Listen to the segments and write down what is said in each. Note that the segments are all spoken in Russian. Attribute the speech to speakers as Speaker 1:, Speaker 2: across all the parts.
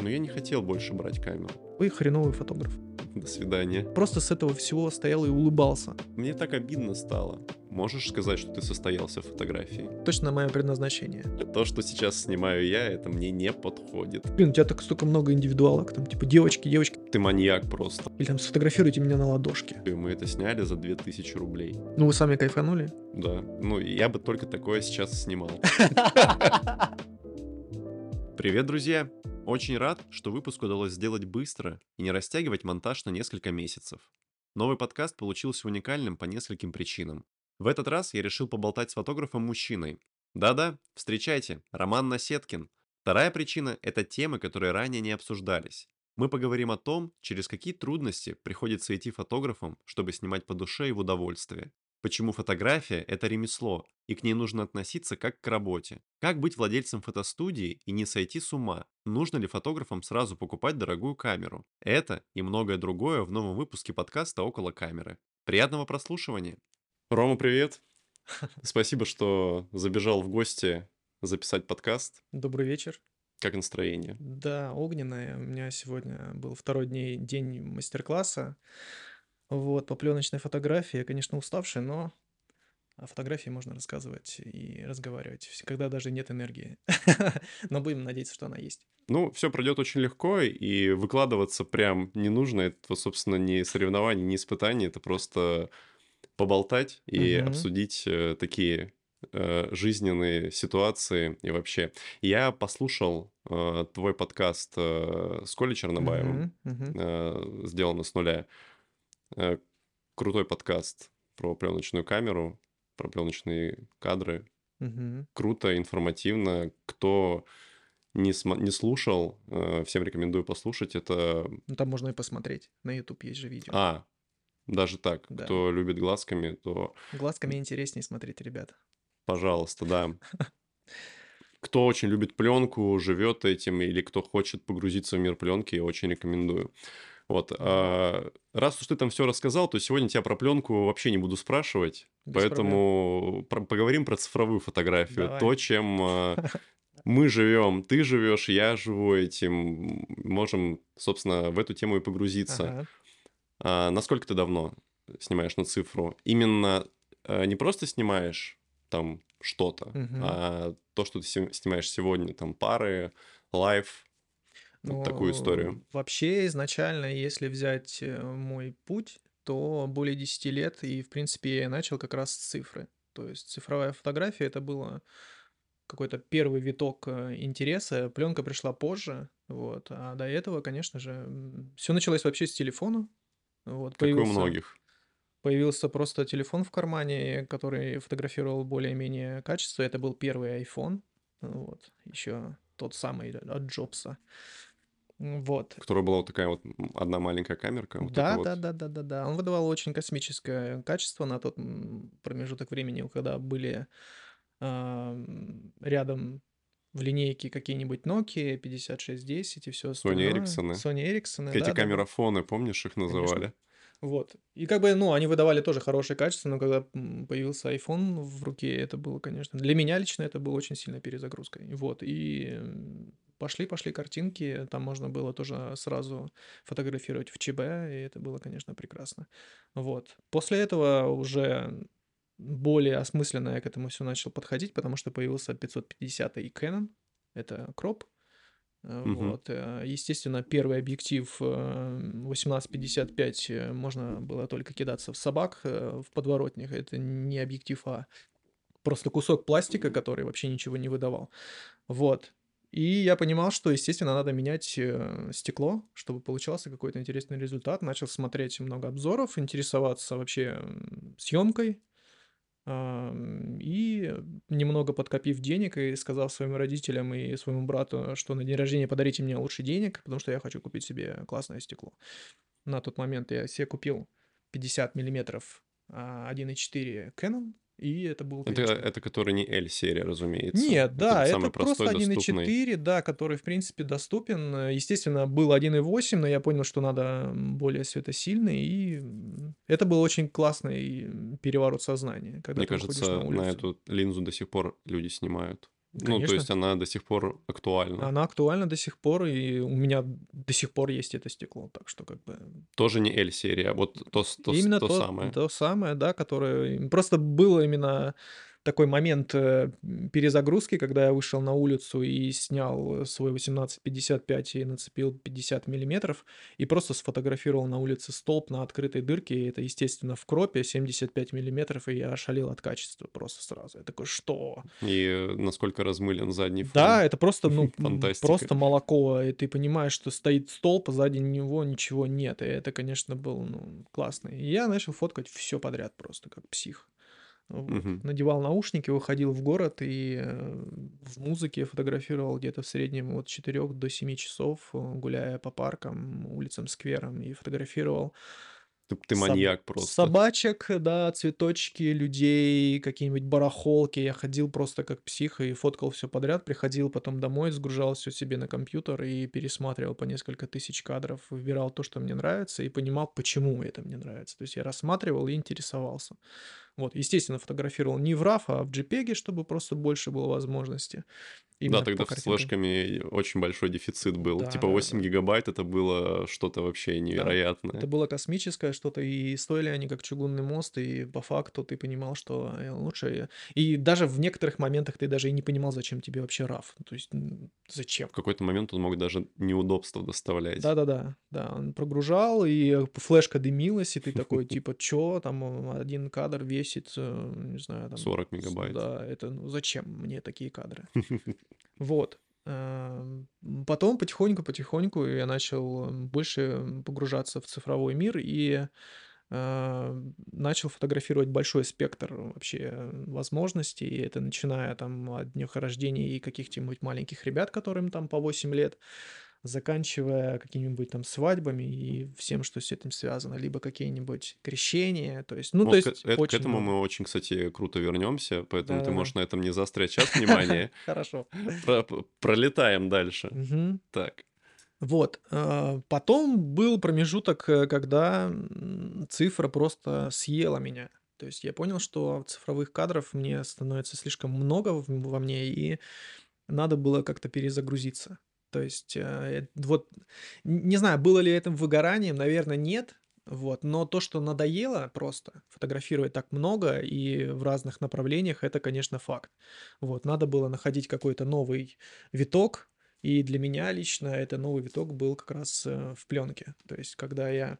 Speaker 1: Но я не хотел больше брать камеру.
Speaker 2: Вы хреновый фотограф.
Speaker 1: До свидания.
Speaker 2: Просто с этого всего стоял и улыбался.
Speaker 1: Мне так обидно стало. Можешь сказать, что ты состоялся в фотографии?
Speaker 2: Точно мое предназначение.
Speaker 1: То, что сейчас снимаю я, это мне не подходит.
Speaker 2: Блин, у тебя так столько много индивидуалок, там типа девочки, девочки.
Speaker 1: Ты маньяк просто.
Speaker 2: Или там сфотографируйте меня на ладошке.
Speaker 1: И мы это сняли за 2000 рублей.
Speaker 2: Ну вы сами кайфанули?
Speaker 1: Да. Ну, я бы только такое сейчас снимал. Привет, друзья! Очень рад, что выпуск удалось сделать быстро и не растягивать монтаж на несколько месяцев. Новый подкаст получился уникальным по нескольким причинам. В этот раз я решил поболтать с фотографом-мужчиной. Да-да, встречайте, Роман Насеткин. Вторая причина – это темы, которые ранее не обсуждались. Мы поговорим о том, через какие трудности приходится идти фотографам, чтобы снимать по душе и в удовольствие. Почему фотография – это ремесло, и к ней нужно относиться как к работе. Как быть владельцем фотостудии и не сойти с ума? Нужно ли фотографам сразу покупать дорогую камеру? Это и многое другое в новом выпуске подкаста «Около камеры». Приятного прослушивания! Рома, привет! Спасибо, что забежал в гости записать подкаст.
Speaker 2: Добрый вечер.
Speaker 1: Как настроение?
Speaker 2: Да, огненное. У меня сегодня был второй день, день мастер-класса. Вот, по пленочной фотографии, я, конечно, уставший, но о фотографии можно рассказывать и разговаривать, когда даже нет энергии. Но будем надеяться, что она есть.
Speaker 1: Ну, все пройдет очень легко, и выкладываться прям не нужно. Это, собственно, не соревнование, не испытание, это просто поболтать и угу. обсудить э, такие э, жизненные ситуации и вообще. Я послушал э, твой подкаст э, с Колей Чернобаевым, угу. Э, сделано с нуля. Э, крутой подкаст про пленочную камеру, про пленочные кадры.
Speaker 2: Угу.
Speaker 1: Круто, информативно. Кто не, см- не слушал, э, всем рекомендую послушать. Это...
Speaker 2: Ну, там можно и посмотреть. На YouTube есть же видео.
Speaker 1: А, даже так.
Speaker 2: Да.
Speaker 1: Кто любит глазками, то...
Speaker 2: Глазками интереснее смотреть, ребята.
Speaker 1: Пожалуйста, да. Кто очень любит пленку, живет этим, или кто хочет погрузиться в мир пленки, я очень рекомендую. Вот. А, раз уж ты там все рассказал, то сегодня тебя про пленку вообще не буду спрашивать.
Speaker 2: Без
Speaker 1: поэтому про- поговорим про цифровую фотографию.
Speaker 2: Давай.
Speaker 1: То, чем а, мы живем, ты живешь, я живу этим. Можем, собственно, в эту тему и погрузиться.
Speaker 2: Ага.
Speaker 1: А, насколько ты давно снимаешь на цифру? Именно а, не просто снимаешь там что-то,
Speaker 2: Мгм.
Speaker 1: а то, что ты снимаешь сегодня, там пары, live, вот такую историю.
Speaker 2: Ну, Вообще, изначально, если взять э, мой путь, то более 10 лет, и, в принципе, я начал как раз с цифры. То есть цифровая фотография это было какой-то первый виток э, интереса. Пленка пришла позже, вот. А до этого, конечно же, все началось вообще с телефона. Вот,
Speaker 1: Как и у
Speaker 2: появился,
Speaker 1: многих.
Speaker 2: появился просто телефон в кармане, который фотографировал более-менее качество. Это был первый iPhone, вот, еще тот самый от Джобса. Вот.
Speaker 1: У которой была вот такая вот одна маленькая камерка. Вот
Speaker 2: Да, да,
Speaker 1: вот.
Speaker 2: да, да, да, да. Он выдавал очень космическое качество на тот промежуток времени, когда были м, рядом в линейке какие-нибудь Nokia 5610 и все
Speaker 1: Sony
Speaker 2: остальное.
Speaker 1: Ericsson.
Speaker 2: Sony Ericsson,
Speaker 1: Эти
Speaker 2: да, да, да.
Speaker 1: камерафоны, помнишь, их называли?
Speaker 2: Вот. И как бы, ну, они выдавали тоже хорошее качество, но когда появился iPhone в руке, это было, конечно, для меня лично это было очень сильной перезагрузкой. Вот. И пошли-пошли картинки, там можно было тоже сразу фотографировать в ЧБ, и это было, конечно, прекрасно. Вот. После этого уже более осмысленно я к этому все начал подходить, потому что появился 550 и Canon, это кроп,
Speaker 1: Мгм.
Speaker 2: Вот. э, Естественно, первый объектив э, 1855 э, можно было только кидаться в собак в подворотнях. Это не объектив, а просто кусок пластика, который вообще ничего не выдавал. Вот. И я понимал, что, естественно, надо менять э, стекло, чтобы получался какой-то интересный результат. Начал смотреть много обзоров, интересоваться вообще съемкой. И немного подкопив денег и сказав своим родителям и своему брату, что на день рождения подарите мне лучше денег, потому что я хочу купить себе классное стекло. На тот момент я себе купил 50 миллиметров а, 1.4 Canon, и это был,
Speaker 1: Это,
Speaker 2: конечно...
Speaker 1: это который не L-серия, разумеется.
Speaker 2: Нет, да,
Speaker 1: вот
Speaker 2: это
Speaker 1: самый
Speaker 2: просто
Speaker 1: простой, доступный.
Speaker 2: 1.4, да, который, в принципе, доступен. Э, Естественно, был 1.8, но я понял, что надо более светосильный, и это был очень классный переворот сознания, когда
Speaker 1: Мне кажется,
Speaker 2: на
Speaker 1: на эту линзу до сих пор люди снимают. Ну, то есть
Speaker 2: Конечно.
Speaker 1: она до сих пор актуальна.
Speaker 2: Она актуальна до сих пор, и у меня до сих пор есть это стекло, так что как бы
Speaker 1: Тоже не L-серия, а вот то, то,
Speaker 2: Именно
Speaker 1: то
Speaker 2: то
Speaker 1: самое.
Speaker 2: то самое, да, которое просто было именно такой момент, э, перезагрузки, когда я вышел на улицу и снял, э, свой 18-55 и нацепил 50 миллиметров, и просто сфотографировал на улице столб на открытой дырке. И это, естественно, в кропе 75 миллиметров, и я ошалел от качества просто сразу. Я такой: "Что?"
Speaker 1: И э, насколько размылен задний фон.
Speaker 2: Да, это просто, ну,
Speaker 1: Фантастика.
Speaker 2: просто молоко, и ты понимаешь, что стоит столб, а сзади него ничего нет. И это, конечно, был, ну, классно. И я начал фоткать все подряд просто как псих.
Speaker 1: Мгм.
Speaker 2: Надевал наушники, выходил в город и, э, в музыке фотографировал где-то в среднем от 4 до 7 часов, э, гуляя по паркам, улицам, скверам, и фотографировал
Speaker 1: Ты, ты
Speaker 2: Соб-
Speaker 1: маньяк просто.
Speaker 2: Собачек, да, цветочки, людей, какие-нибудь барахолки. Я ходил просто как псих и фоткал все подряд. Приходил потом домой, сгружал все себе на компьютер и пересматривал по несколько тысяч кадров, выбирал то, что мне нравится, и понимал, почему это мне нравится. То есть я рассматривал и интересовался. Вот, естественно, фотографировал не в RAW, а в JPEG, чтобы просто больше было возможности.
Speaker 1: Да,
Speaker 2: Именно
Speaker 1: тогда
Speaker 2: по
Speaker 1: с флешками очень большой дефицит был.
Speaker 2: Да,
Speaker 1: типа
Speaker 2: да,
Speaker 1: 8
Speaker 2: да.
Speaker 1: гигабайт это было что-то вообще невероятное.
Speaker 2: Это было космическое что-то, и стоили они как чугунный мост, и по факту ты понимал, что э, лучше... И даже в некоторых моментах ты даже и не понимал, зачем тебе вообще RAW. То есть зачем?
Speaker 1: В какой-то момент он мог даже неудобства доставлять.
Speaker 2: Да-да-да, да, он прогружал, и флешка дымилась, и ты такой, типа, чё, там э, один кадр весит, э, не знаю, там...
Speaker 1: 40
Speaker 2: с-
Speaker 1: мегабайт.
Speaker 2: Да, это, ну, зачем мне такие кадры? Вот. Эм, Потом потихоньку-потихоньку я начал больше погружаться в цифровой мир и э, начал фотографировать большой спектр вообще возможностей. И это начиная там от днях рождения и каких-нибудь маленьких ребят, которым там по 8 лет, заканчивая какими-нибудь там свадьбами и всем, что с этим связано, либо какие-нибудь крещения. То есть, ну,
Speaker 1: Вот
Speaker 2: то
Speaker 1: к,
Speaker 2: есть
Speaker 1: э- к
Speaker 2: очень
Speaker 1: этому
Speaker 2: много.
Speaker 1: мы очень, кстати, круто вернемся, поэтому ты
Speaker 2: Да-да-да.
Speaker 1: можешь на этом не заострять сейчас внимание.
Speaker 2: Хорошо.
Speaker 1: Про- пролетаем дальше. Так.
Speaker 2: Вот. а, Потом был промежуток, э, когда цифра просто съела меня. То есть я понял, что цифровых кадров мне становится слишком много во мне, и надо было как-то перезагрузиться. То есть, э, вот, не знаю, было ли это выгоранием, наверное, нет. Вот, но то, что надоело просто фотографировать так много и в разных направлениях, это, конечно, факт. Вот, надо было находить какой-то новый виток, и для меня лично это новый виток был как раз э, в пленке. То есть, когда я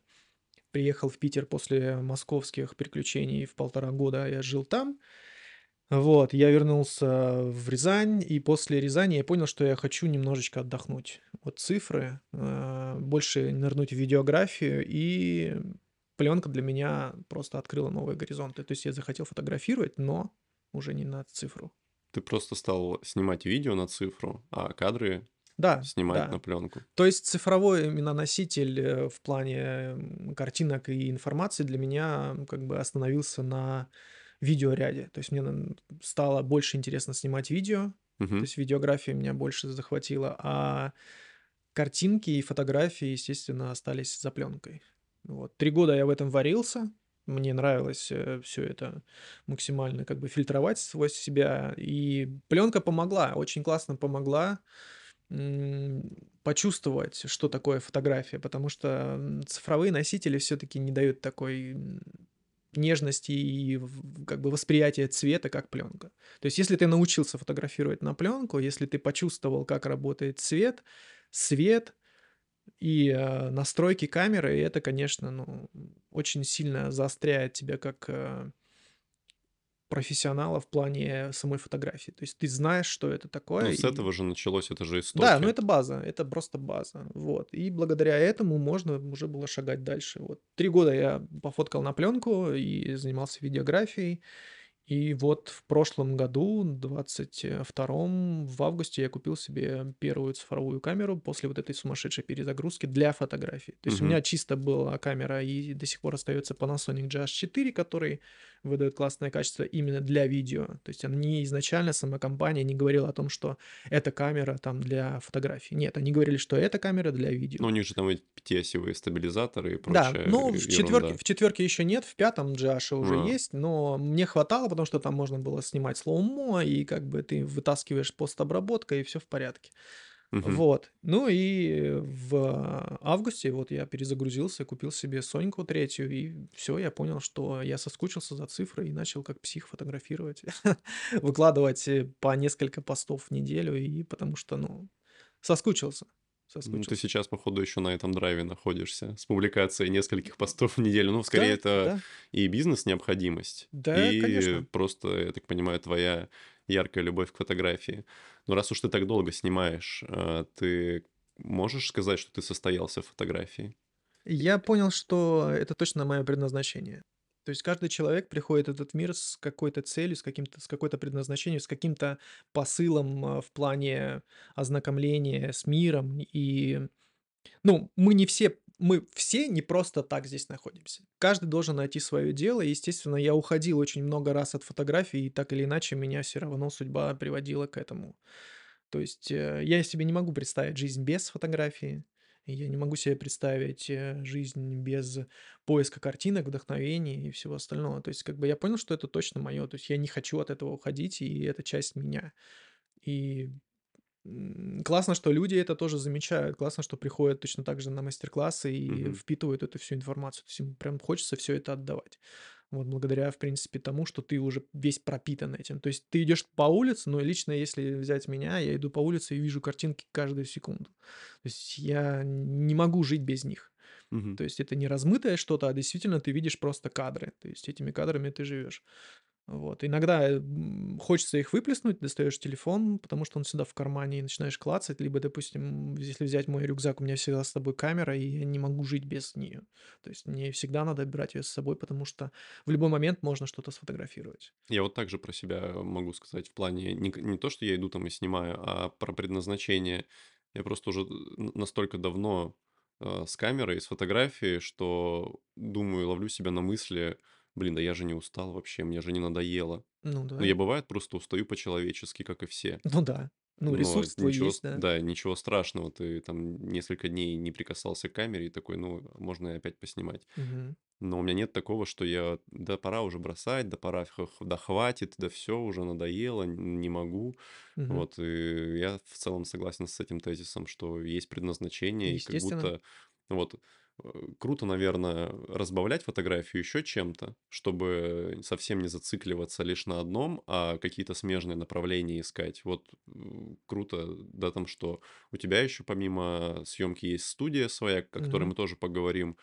Speaker 2: приехал в Питер после московских приключений в полтора года, я жил там. Вот, я вернулся в Рязань, и после Рязани я понял, что я хочу немножечко отдохнуть от цифры, э, больше нырнуть в видеографию, и пленка для меня просто открыла новые горизонты. То есть я захотел фотографировать, но уже не на цифру.
Speaker 1: Ты просто стал снимать видео на цифру, а кадры
Speaker 2: Да,
Speaker 1: снимать
Speaker 2: да.
Speaker 1: на пленку.
Speaker 2: То есть цифровой именно носитель э, в плане картинок и информации для меня как бы остановился на видеоряде. То есть мне стало больше интересно снимать видео, то
Speaker 1: Мгм.
Speaker 2: есть видеография меня больше захватила, а картинки и фотографии, естественно, остались за пленкой. Вот. Три года я в этом варился, мне нравилось все это максимально как бы фильтровать сквозь себя, и пленка помогла, очень классно помогла почувствовать, что такое фотография, потому что цифровые носители все-таки не дают такой нежности и как бы восприятия цвета, как пленка. То есть, если ты научился фотографировать на пленку, если ты почувствовал, как работает цвет, свет и э, настройки камеры, это, конечно, ну, очень сильно заостряет тебя как э, профессионала в плане самой фотографии. То есть ты знаешь, что это такое.
Speaker 1: Ну, с
Speaker 2: и-
Speaker 1: этого же началось, это же истоки.
Speaker 2: да, ну это база, это просто база, вот. И благодаря этому можно уже было шагать дальше. Вот три года я пофоткал на пленку и занимался видеографией. И вот в прошлом году, 22-м, в августе, я купил себе первую цифровую камеру после вот этой сумасшедшей перезагрузки для фотографий. То есть у
Speaker 1: Мгм.
Speaker 2: меня чисто была камера, и до сих пор остается Panasonic GH4, который выдает классное качество именно для видео. То есть они изначально, сама компания не говорила о том, что эта камера там для фотографий. Нет, они говорили, что эта камера для видео.
Speaker 1: Ну, у них же там эти пятиосевые стабилизаторы и
Speaker 2: Да,
Speaker 1: прочая
Speaker 2: но в четверке, в четверке еще нет, в пятом GH уже
Speaker 1: А.
Speaker 2: есть, но мне хватало, потому что там можно было снимать слоумо, и как бы ты вытаскиваешь постобработка, и все в порядке.
Speaker 1: Мгм.
Speaker 2: Вот. Ну и в августе вот я перезагрузился, купил себе Соньку третью, и все, я понял, что я соскучился за цифрой и начал как псих фотографировать, выкладывать э, по несколько постов в неделю, и потому что, ну, соскучился,
Speaker 1: Ну, ты
Speaker 2: соскучился.
Speaker 1: сейчас, походу, еще на этом драйве находишься, с публикацией нескольких постов в неделю. Ну, скорее,
Speaker 2: Да,
Speaker 1: это
Speaker 2: да,
Speaker 1: и бизнес-необходимость,
Speaker 2: да,
Speaker 1: и
Speaker 2: конечно.
Speaker 1: просто, я так понимаю, твоя яркая любовь к фотографии. Но раз уж ты так долго снимаешь, а, ты можешь сказать, что ты состоялся в фотографии?
Speaker 2: Я понял, что это точно мое предназначение. То есть каждый человек приходит в этот мир с какой-то целью, с каким-то, с какой-то предназначением, с каким-то посылом а, в плане ознакомления с миром. И, ну, мы не все, мы все не просто так здесь находимся. Каждый должен найти свое дело. И, естественно, я уходил очень много раз от фотографии, и так или иначе меня все равно судьба приводила к этому. То есть, э, я себе не могу представить жизнь без фотографии. Я не могу себе представить э, жизнь без поиска картинок, вдохновения и всего остального. То есть, как бы я понял, что это точно мое. То есть, я не хочу от этого уходить, и это часть меня. И классно, что люди это тоже замечают. Классно, что приходят точно так же на мастер-классы и
Speaker 1: Мгм.
Speaker 2: впитывают эту всю информацию. То есть, им прям хочется все это отдавать. Вот благодаря, в принципе, тому, что ты уже весь пропитан этим. То есть ты идешь по улице, но лично если взять меня, я иду по улице и вижу картинки каждую секунду. То есть я не могу жить без них.
Speaker 1: Мгм.
Speaker 2: То есть это не размытое что-то, а действительно ты видишь просто кадры. То есть этими кадрами ты живешь. Вот. Иногда, м, хочется их выплеснуть, достаешь телефон, потому что он всегда в кармане, и начинаешь клацать. Либо, допустим, если взять мой рюкзак, у меня всегда с собой камера, и я не могу жить без нее. То есть мне всегда надо брать ее с собой, потому что в любой момент можно что-то сфотографировать.
Speaker 1: Я вот также про себя могу сказать в плане не, не то, что я иду там и снимаю, а про предназначение. Я просто уже н- настолько давно э, с камерой, с фотографией, что думаю, ловлю себя на мысли, блин, да я же не устал вообще, мне же не надоело.
Speaker 2: Ну
Speaker 1: Ну,
Speaker 2: да.
Speaker 1: я бывает просто устаю по-человечески, как и все.
Speaker 2: Ну да. Ну,
Speaker 1: Но
Speaker 2: ресурс твой
Speaker 1: ничего,
Speaker 2: есть, да.
Speaker 1: да, ничего страшного. Ты там несколько дней не прикасался к камере и такой, ну, можно и опять поснимать.
Speaker 2: Мгм.
Speaker 1: Но у меня нет такого, что я, да пора уже бросать, да пора, да хватит, да все, уже надоело, не могу.
Speaker 2: Мгм.
Speaker 1: Вот, и я в целом согласен с этим тезисом, что есть предназначение, и как будто, вот, круто, наверное, разбавлять фотографию еще чем-то, чтобы совсем не зацикливаться лишь на одном, а какие-то смежные направления искать. Вот круто, да, там, что у тебя еще помимо съемки есть студия своя, о которой
Speaker 2: Мгм.
Speaker 1: мы тоже поговорим,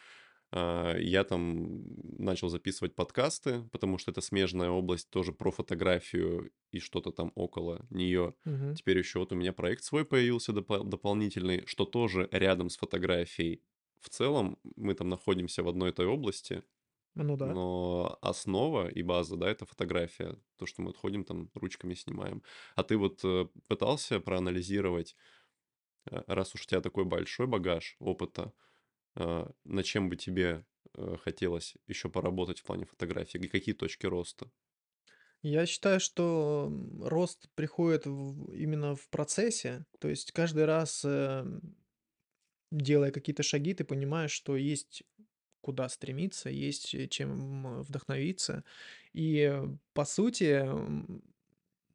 Speaker 1: а, Я там начал записывать подкасты, потому что это смежная область тоже про фотографию и что-то там около нее.
Speaker 2: Мгм.
Speaker 1: Теперь еще вот у меня проект свой появился допо- дополнительный, что тоже рядом с фотографией. В целом мы там находимся в одной этой области,
Speaker 2: Ну да.
Speaker 1: но основа и база, да, это фотография. То, что мы вот ходим там ручками снимаем. А ты вот э, пытался проанализировать, э, раз уж у тебя такой большой багаж опыта, а, над чем бы тебе, э, хотелось еще поработать в плане фотографии? И какие точки роста?
Speaker 2: Я считаю, что рост приходит в- именно в процессе. То есть каждый раз, эм, делая какие-то шаги, ты понимаешь, что есть куда стремиться, есть э, чем вдохновиться. И э, по сути,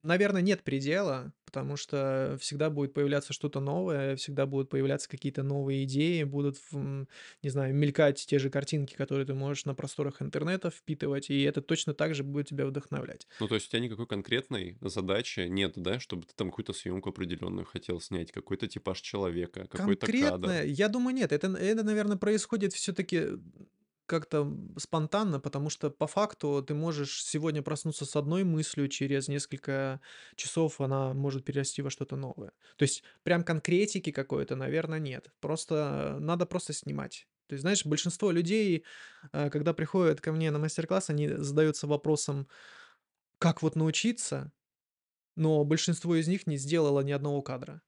Speaker 2: Наверное, нет предела, потому что всегда будет появляться что-то новое, всегда будут появляться какие-то новые идеи, будут, не знаю, мелькать те же картинки, которые ты можешь на просторах интернета впитывать, и это точно так же будет тебя вдохновлять.
Speaker 1: Ну, то есть у тебя никакой конкретной задачи нет, да, чтобы ты там какую-то съемку определенную хотел снять, какой-то типаж человека, какой-то кадр?
Speaker 2: Конкретно, я думаю, нет. Это, это наверное, происходит все-таки как-то спонтанно, потому что по факту ты можешь сегодня проснуться с одной мыслью, через несколько часов она может перерасти во что-то новое. То есть прям конкретики какой-то, наверное, нет. Просто надо просто снимать. То есть, знаешь, большинство людей, э, когда приходят ко мне на мастер-класс, они задаются вопросом, как вот научиться, но большинство из них не сделало ни одного кадра.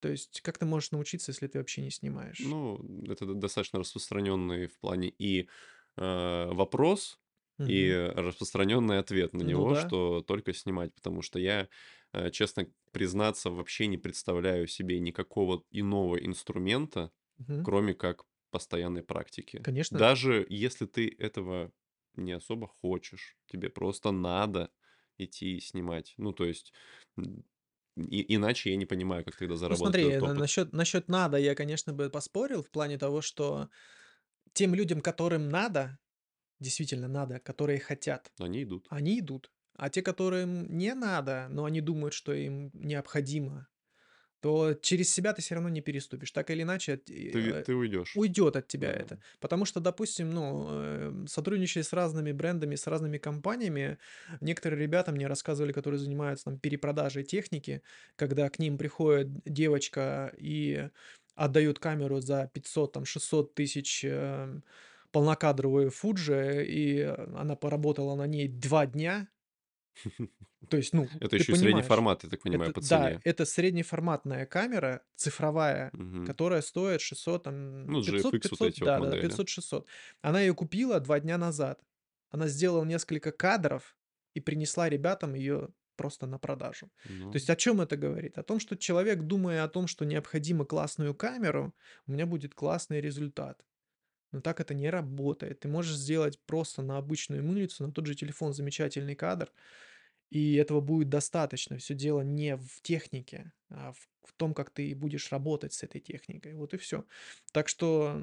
Speaker 2: То есть как ты можешь научиться, если ты вообще не снимаешь?
Speaker 1: Ну, это достаточно распространенный в плане и, э, вопрос, и
Speaker 2: Мгм.
Speaker 1: распространенный ответ на
Speaker 2: Ну
Speaker 1: него,
Speaker 2: да.
Speaker 1: что только снимать. Потому что я, э, честно признаться, вообще не представляю себе никакого иного инструмента,
Speaker 2: Мгм.
Speaker 1: кроме как постоянной практики.
Speaker 2: Конечно.
Speaker 1: Даже если ты этого не особо хочешь, тебе просто надо, идти снимать. Ну, то есть, и иначе я не понимаю, как тогда
Speaker 2: Ну,
Speaker 1: заработать
Speaker 2: смотри,
Speaker 1: этот
Speaker 2: насчет насчет надо я, конечно, бы поспорил в плане того, что тем людям, которым надо, действительно надо, которые хотят,
Speaker 1: Они идут.
Speaker 2: они идут. А те, которым не надо, но они думают, что им необходимо, то через себя ты все равно не переступишь. Так или иначе,
Speaker 1: Ты
Speaker 2: э,
Speaker 1: ты уйдешь.
Speaker 2: уйдет от тебя
Speaker 1: Да.
Speaker 2: это. Потому что, допустим, ну, э, сотрудничая с разными брендами, с разными компаниями, некоторые ребята мне рассказывали, которые занимаются там перепродажей техники, когда к ним приходит девочка и отдают камеру за 500, там, 600 тысяч э, полнокадровую Fuji, и она поработала на ней два дня. То есть, ну,
Speaker 1: Это еще и средний
Speaker 2: понимаешь,
Speaker 1: формат, я так понимаю,
Speaker 2: это,
Speaker 1: по
Speaker 2: да,
Speaker 1: цене.
Speaker 2: это среднеформатная камера, цифровая,
Speaker 1: Мгм.
Speaker 2: которая стоит 600, там,
Speaker 1: Ну,
Speaker 2: 500,
Speaker 1: GFX вот
Speaker 2: 500,
Speaker 1: эти вот
Speaker 2: да, да, да,
Speaker 1: модели.
Speaker 2: 500-600. Она ее купила два дня назад. Она сделала несколько кадров и принесла ребятам ее просто на продажу. То
Speaker 1: Ну,
Speaker 2: есть о чем это говорит? О том, что человек, думая о том, что необходимо классную камеру, у меня будет классный результат. Но так это не работает. Ты можешь сделать просто на обычную мыльницу, на тот же телефон замечательный кадр, и этого будет достаточно. Все дело не в технике, а в, в том, как ты будешь работать с этой техникой. Вот и все. Так что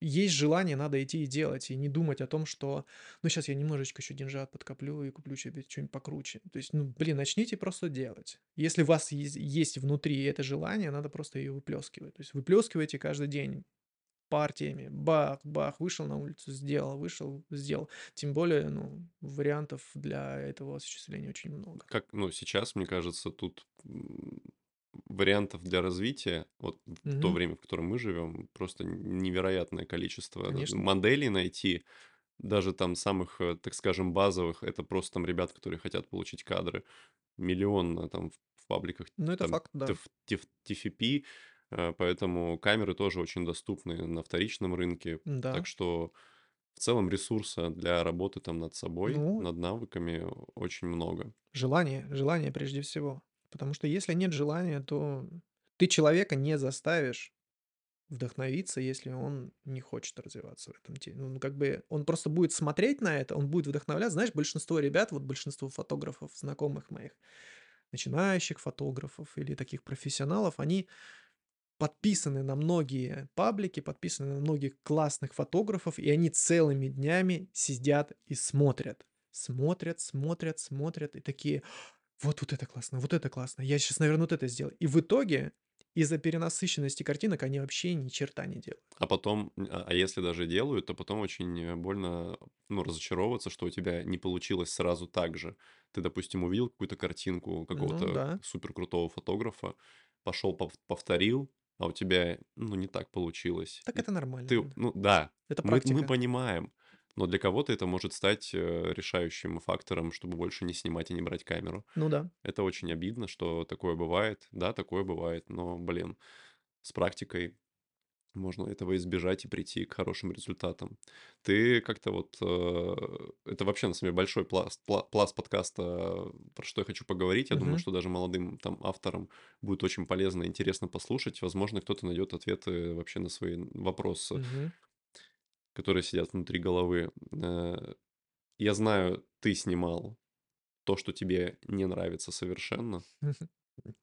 Speaker 2: есть желание, надо идти и делать, и не думать о том, что, ну, сейчас я немножечко еще деньжат подкоплю и куплю себе что-нибудь покруче. То есть, ну, блин, начните просто делать. Если у вас есть внутри это желание, надо просто ее выплескивать. То есть выплескивайте каждый день партиями. Бах, бах, вышел на улицу, сделал, вышел, сделал. Тем более, ну, вариантов для этого осуществления очень много.
Speaker 1: как, ну, сейчас, мне кажется, тут вариантов для развития, вот в то время, в котором мы живем, просто невероятное количество
Speaker 2: Конечно.
Speaker 1: моделей найти, даже там самых, э, так скажем, базовых, это просто там ребят, которые хотят получить кадры, миллион э, там в в пабликах,
Speaker 2: Ну, это
Speaker 1: там
Speaker 2: факт, да.
Speaker 1: TF TFP, поэтому камеры тоже очень доступны на вторичном рынке,
Speaker 2: Да.
Speaker 1: так что в целом ресурса для работы там над собой,
Speaker 2: Ну,
Speaker 1: над навыками очень много.
Speaker 2: желание, желание прежде всего. Потому что если нет желания, то ты человека не заставишь вдохновиться, если он не хочет развиваться в этом деле. Ну, как бы он просто будет смотреть на это, он будет вдохновляться. Знаешь, большинство ребят, вот большинство фотографов, знакомых моих, начинающих фотографов или таких профессионалов, они подписаны на многие паблики, подписаны на многих классных фотографов, и они целыми днями сидят и смотрят. Смотрят, смотрят, смотрят, и такие, вот, вот это классно, вот это классно, я сейчас, наверное, вот это сделаю. И в итоге из-за перенасыщенности картинок они вообще ни черта не делают.
Speaker 1: А потом, а а если даже делают, то потом очень э, больно, ну, разочаровываться, что у тебя не получилось сразу так же. Ты, допустим, увидел какую-то картинку
Speaker 2: Ну
Speaker 1: какого-то
Speaker 2: да,
Speaker 1: супер крутого фотографа, пошел повторил, а у тебя, ну, не так получилось.
Speaker 2: так это нормально.
Speaker 1: ты, ну, да,
Speaker 2: Это
Speaker 1: мы, мы
Speaker 2: практика.
Speaker 1: понимаем, но для кого-то это может стать э, решающим фактором, чтобы больше не снимать и не брать камеру.
Speaker 2: Ну да.
Speaker 1: Это очень обидно, что такое бывает. Да, такое бывает, но, блин, с практикой можно этого избежать и прийти к хорошим результатам. Ты как-то вот... э, это вообще, на самом деле, большой пласт, пла- пласт подкаста, про что я хочу поговорить. Я думаю,
Speaker 2: Мгм.
Speaker 1: что даже молодым там авторам будет очень полезно и интересно послушать. Возможно, кто-то найдет ответы вообще на свои вопросы,
Speaker 2: Мгм.
Speaker 1: которые сидят внутри головы. Э, Я знаю, ты снимал то, что тебе не нравится совершенно.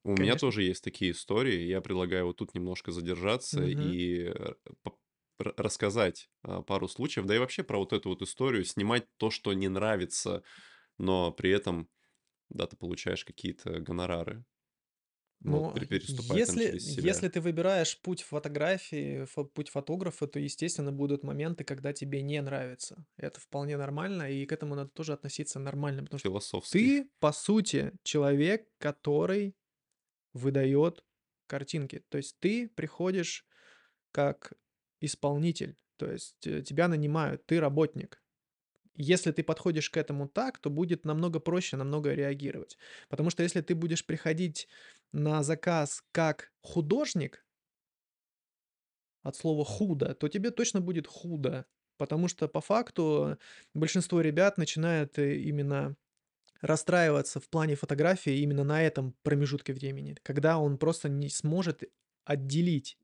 Speaker 1: У меня
Speaker 2: Конечно.
Speaker 1: тоже есть такие истории. Я предлагаю вот тут немножко задержаться
Speaker 2: Мгм.
Speaker 1: и э, рассказать а, пару случаев, да и вообще про вот эту вот историю, снимать то, что не нравится, но при этом, да, ты получаешь какие-то гонорары. Ну,
Speaker 2: Ну, если, если ты выбираешь путь фотографии, фо- путь фотографа, то, естественно, будут моменты, когда тебе не нравится. Это вполне нормально, и к этому надо тоже относиться нормально, потому что ты, по сути, человек, который выдает картинки. То есть ты приходишь как исполнитель, то есть э, тебя нанимают, ты работник. Если ты подходишь к этому так, то будет намного проще, намного реагировать. Потому что если ты будешь приходить на заказ как художник, от слова худо, то тебе точно будет худо. Потому что по факту большинство ребят начинает э, именно расстраиваться в плане фотографии именно на этом промежутке времени, когда он просто не сможет отделить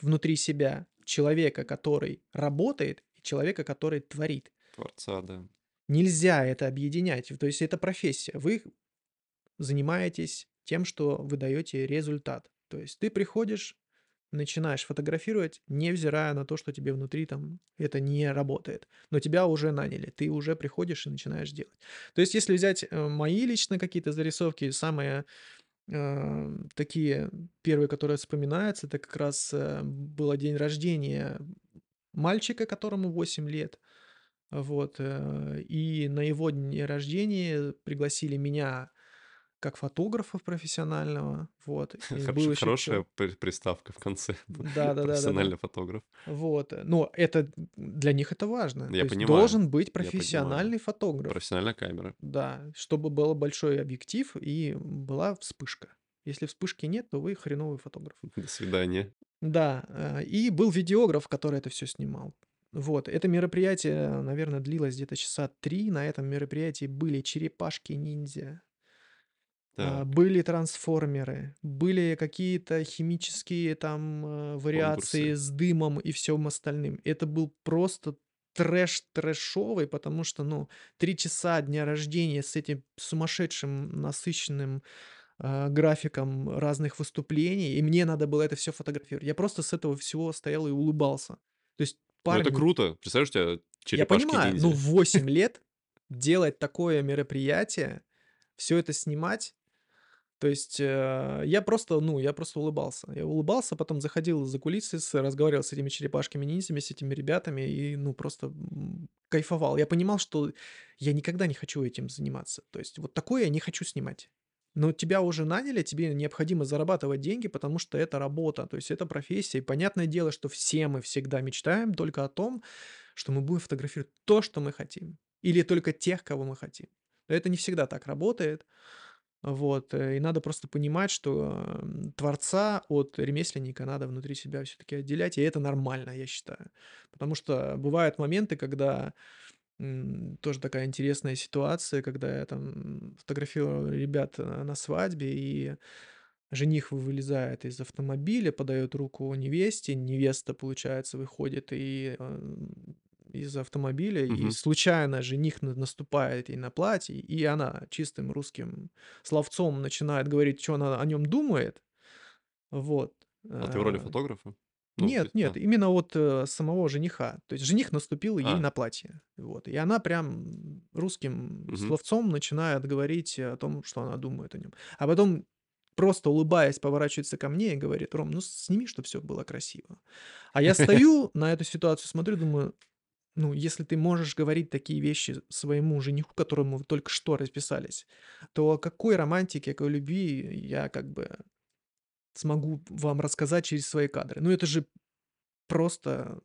Speaker 2: внутри себя человека, который работает, и человека, который творит.
Speaker 1: Творца, да.
Speaker 2: Нельзя это объединять. То есть это профессия. Вы занимаетесь тем, что вы даете результат. То есть ты приходишь, начинаешь фотографировать, невзирая на то, что тебе внутри там это не работает. Но тебя уже наняли, ты уже приходишь и начинаешь делать. То есть если взять э, мои лично какие-то зарисовки, самые э, такие первые, которые вспоминаются, это как раз э, был день рождения мальчика, которому 8 лет. Вот, э, и на его дне рождения пригласили меня как фотографа профессионального, вот,
Speaker 1: Хорошо-
Speaker 2: еще
Speaker 1: Хорошая при- приставка в конце.
Speaker 2: Да-да-да-да-да.
Speaker 1: Профессиональный фотограф.
Speaker 2: Вот, но это для них это важно. То
Speaker 1: Я
Speaker 2: есть
Speaker 1: понимаю,
Speaker 2: должен быть профессиональный фотограф.
Speaker 1: Профессиональная камера.
Speaker 2: Да, чтобы был большой объектив и была вспышка. Если вспышки нет, то вы хреновый фотограф.
Speaker 1: До свидания.
Speaker 2: Да, э, и был видеограф, который это все снимал. Вот, это мероприятие, наверное, длилось где-то часа 3. На этом мероприятии были черепашки-ниндзя, а,
Speaker 1: Так,
Speaker 2: были трансформеры, были какие-то химические там, э, вариации
Speaker 1: конкурсы.
Speaker 2: с дымом и всем остальным. Это был просто трэш трэшовый, потому что, ну, 3 часа дня рождения с этим сумасшедшим насыщенным, а, графиком разных выступлений, и мне надо было это все фотографировать. Я просто с этого всего стоял и улыбался. То есть
Speaker 1: Ну, это
Speaker 2: парни
Speaker 1: круто. Представляешь, у тебя
Speaker 2: я понимаю, ну, в
Speaker 1: черепашки-ниндзя.
Speaker 2: 8 лет делать такое мероприятие, все это снимать, то есть, э, я просто, ну, я просто улыбался. Я улыбался, потом заходил за кулисы, разговаривал с этими черепашками-ниндзями, с этими ребятами и, ну, просто, кайфовал. Я понимал, что я никогда не хочу этим заниматься. То есть вот такое я не хочу снимать. Но тебя уже наняли, тебе необходимо зарабатывать деньги, потому что это работа, то есть это профессия. И понятное дело, что все мы всегда мечтаем только о том, что мы будем фотографировать то, что мы хотим, или только тех, кого мы хотим. Но это не всегда так работает. Вот, э, и надо просто понимать, что, творца от ремесленника надо внутри себя все таки отделять, и это нормально, я считаю. Потому что бывают моменты, когда, тоже такая интересная ситуация, когда я там фотографировал ребят, э, на свадьбе, и жених вы вылезает из автомобиля, подает руку невесте, невеста, получается, выходит и, эм, из автомобиля, и
Speaker 1: Мгм.
Speaker 2: случайно жених на наступает ей на платье, и она чистым русским словцом начинает говорить, чё она о нем думает. Вот,
Speaker 1: А ты в роли
Speaker 2: э.
Speaker 1: фотографа? Ну,
Speaker 2: Нет,
Speaker 1: есть,
Speaker 2: нет,
Speaker 1: а.
Speaker 2: именно вот, э, самого жениха. То есть жених наступил ей
Speaker 1: А.
Speaker 2: на платье. Вот. И она прям русским
Speaker 1: Мгм.
Speaker 2: словцом начинает говорить о том, что она думает о нем. А потом, просто улыбаясь, поворачивается ко мне и говорит: "Ром, ну сними, чтоб всё было красиво". А я стою на эту ситуацию, смотрю, думаю: ну, если ты можешь говорить такие вещи своему жениху, которому вы только что расписались, то о какой романтике, о какой любви я как бы смогу вам рассказать через свои кадры? Ну, это же просто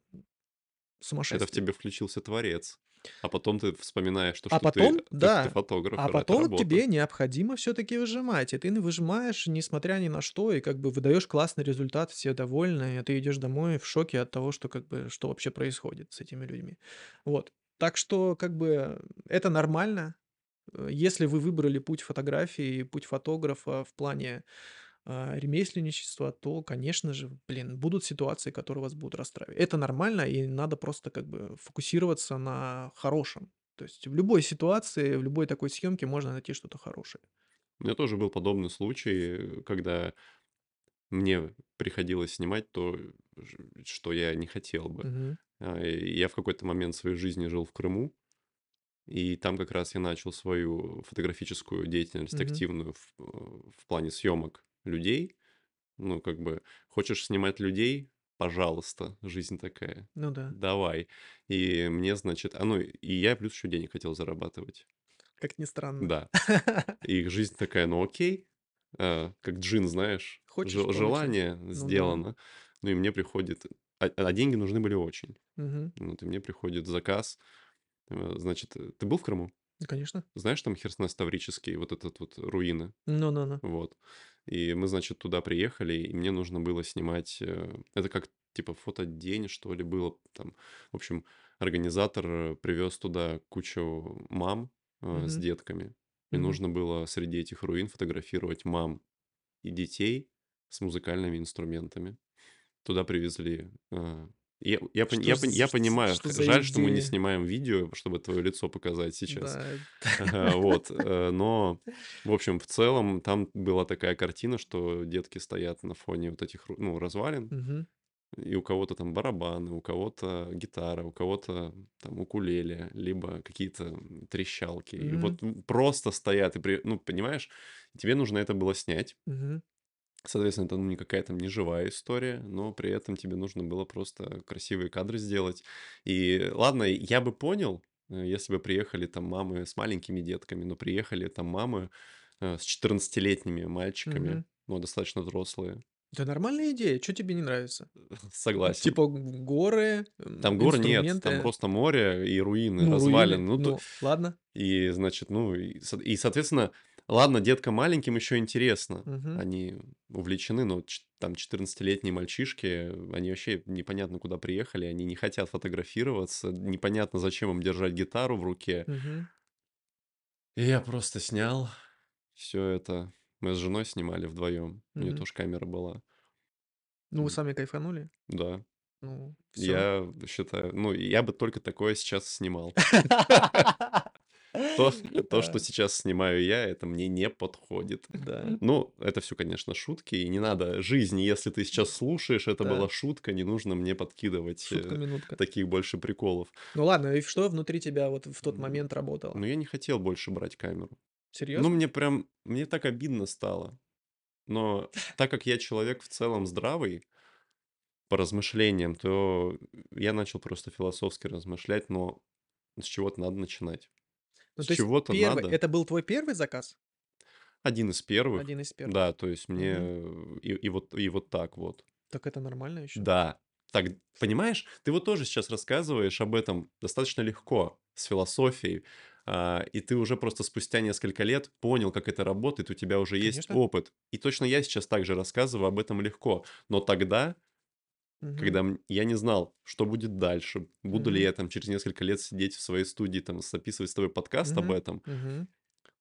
Speaker 1: Это в
Speaker 2: сумасшествие.
Speaker 1: тебе включился творец. А потом ты вспоминаешь то,
Speaker 2: А
Speaker 1: что ты
Speaker 2: потом,
Speaker 1: что ты
Speaker 2: да,
Speaker 1: фотограф,
Speaker 2: а потом тебе необходимо все-таки выжимать. И ты выжимаешь, несмотря ни на что, и как бы выдаешь классный результат, все довольны, а ты идешь домой в шоке от того, что как бы, что вообще происходит с этими людьми. Вот. Так что как бы это нормально. Э, если вы выбрали путь фотографии, путь фотографа в плане, ремесленничества, то, конечно же, блин, будут ситуации, которые вас будут расстраивать. Это нормально, и надо просто как бы фокусироваться на хорошем. То есть в любой ситуации, в любой такой съемке можно найти что-то хорошее.
Speaker 1: У меня тоже был подобный случай, когда мне приходилось снимать то, что я не хотел бы. А, и я в какой-то момент своей жизни жил в Крыму, и там как раз я начал свою фотографическую деятельность
Speaker 2: Мгм.
Speaker 1: активную в э, в плане съемок людей. Ну, как бы хочешь снимать людей- пожалуйста, жизнь такая,
Speaker 2: Ну да.
Speaker 1: давай. И мне, значит, а, ну, и я плюс еще денег хотел зарабатывать.
Speaker 2: Как ни странно.
Speaker 1: Да. И жизнь такая: ну окей, а, как джин, знаешь,
Speaker 2: Хочешь- получай.
Speaker 1: желание
Speaker 2: Ну да.
Speaker 1: сделано. Ну и мне приходит, а а деньги нужны были очень.
Speaker 2: Мгм.
Speaker 1: Вот и мне приходит заказ. Э, значит, э, ты был в Крыму?
Speaker 2: Конечно.
Speaker 1: Знаешь, там Херсонес-Таврический, вот этот вот руины?
Speaker 2: Ну-ну-ну.
Speaker 1: Вот. И мы, значит, туда приехали, и мне нужно было снимать, э, это как типа фотодень, что ли, было там. В общем, организатор, э, привез туда кучу мам, э, с детками, и
Speaker 2: Мгм.
Speaker 1: нужно было среди этих руин фотографировать мам и детей с музыкальными инструментами. Туда привезли, э, Я я
Speaker 2: Что
Speaker 1: я
Speaker 2: за
Speaker 1: я понимаю,
Speaker 2: что
Speaker 1: жаль, что мы не
Speaker 2: идея?
Speaker 1: снимаем видео, чтобы твое лицо показать сейчас.
Speaker 2: Да.
Speaker 1: Вот, э, но, в общем, в целом там была такая картина, что детки стоят на фоне вот этих ну, развалин, и у кого-то там барабаны, у кого-то гитара, у кого-то там укулеле, либо какие-то, трещалки. И вот, просто стоят, и при ну, понимаешь, тебе нужно это было снять. Соответственно, это, ну, не какая-то не живая история, но при этом тебе нужно было просто красивые кадры сделать. И ладно, я бы понял, э, если бы приехали там мамы с маленькими детками, но приехали там мамы, э, с четырнадцатилетними мальчиками,
Speaker 2: Мгм.
Speaker 1: ну, достаточно взрослые.
Speaker 2: Да нормальная идея, чё тебе не нравится?
Speaker 1: Согласен.
Speaker 2: Типа горы,
Speaker 1: Там
Speaker 2: м,
Speaker 1: гор нет, там просто море и руины,
Speaker 2: Ну,
Speaker 1: развалины.
Speaker 2: руины,
Speaker 1: Ну, то
Speaker 2: ну, ладно.
Speaker 1: и, значит, ну, и и, соответственно, ладно, деткам маленьким еще интересно,
Speaker 2: Мгм.
Speaker 1: они увлечены, но там четырнадцатилетние мальчишки, они вообще непонятно куда приехали, они не хотят фотографироваться, непонятно, зачем им держать гитару в руке.
Speaker 2: Мгм.
Speaker 1: И я просто снял всё это. Мы с женой снимали вдвоем, у нее тоже камера была.
Speaker 2: Ну, вы сами кайфанули?
Speaker 1: Да.
Speaker 2: Ну, всё.
Speaker 1: Я считаю, ну, я бы только такое сейчас снимал. То то, что сейчас снимаю я, это мне не подходит.
Speaker 2: Да.
Speaker 1: Ну, это всё, конечно, шутки, и не надо жизни, если ты сейчас слушаешь, это
Speaker 2: Да.
Speaker 1: была шутка, не нужно мне подкидывать,
Speaker 2: Шутка
Speaker 1: э,
Speaker 2: минутка.
Speaker 1: таких больше приколов.
Speaker 2: Ну ладно, и что внутри тебя вот в тот момент работало?
Speaker 1: ну, я не хотел больше брать камеру. Ну,
Speaker 2: Серьезно?
Speaker 1: мне прям, мне так обидно стало. Но так как я человек в целом здравый по размышлениям, то я начал просто философски размышлять, но с чего-то надо начинать.
Speaker 2: Ну,
Speaker 1: С
Speaker 2: то есть
Speaker 1: чего-то
Speaker 2: первый
Speaker 1: надо.
Speaker 2: это был твой первый заказ?
Speaker 1: Один из первых.
Speaker 2: Один из первых.
Speaker 1: Да, то есть мне, э, и и вот и вот так вот.
Speaker 2: Так это нормально ещё.
Speaker 1: Да. Так, понимаешь, ты вот тоже сейчас рассказываешь об этом достаточно легко, с философией, а, и ты уже просто спустя несколько лет понял, как это работает, у тебя уже есть
Speaker 2: Конечно.
Speaker 1: опыт. И точно я сейчас также рассказываю об этом легко. Но тогда,
Speaker 2: Мгм.
Speaker 1: когда, я не знал, что будет дальше, буду ли
Speaker 2: Мгм.
Speaker 1: я там через несколько лет сидеть в своей студии, там, записывать с тобой подкаст об
Speaker 2: Мгм.
Speaker 1: этом.
Speaker 2: Мгм.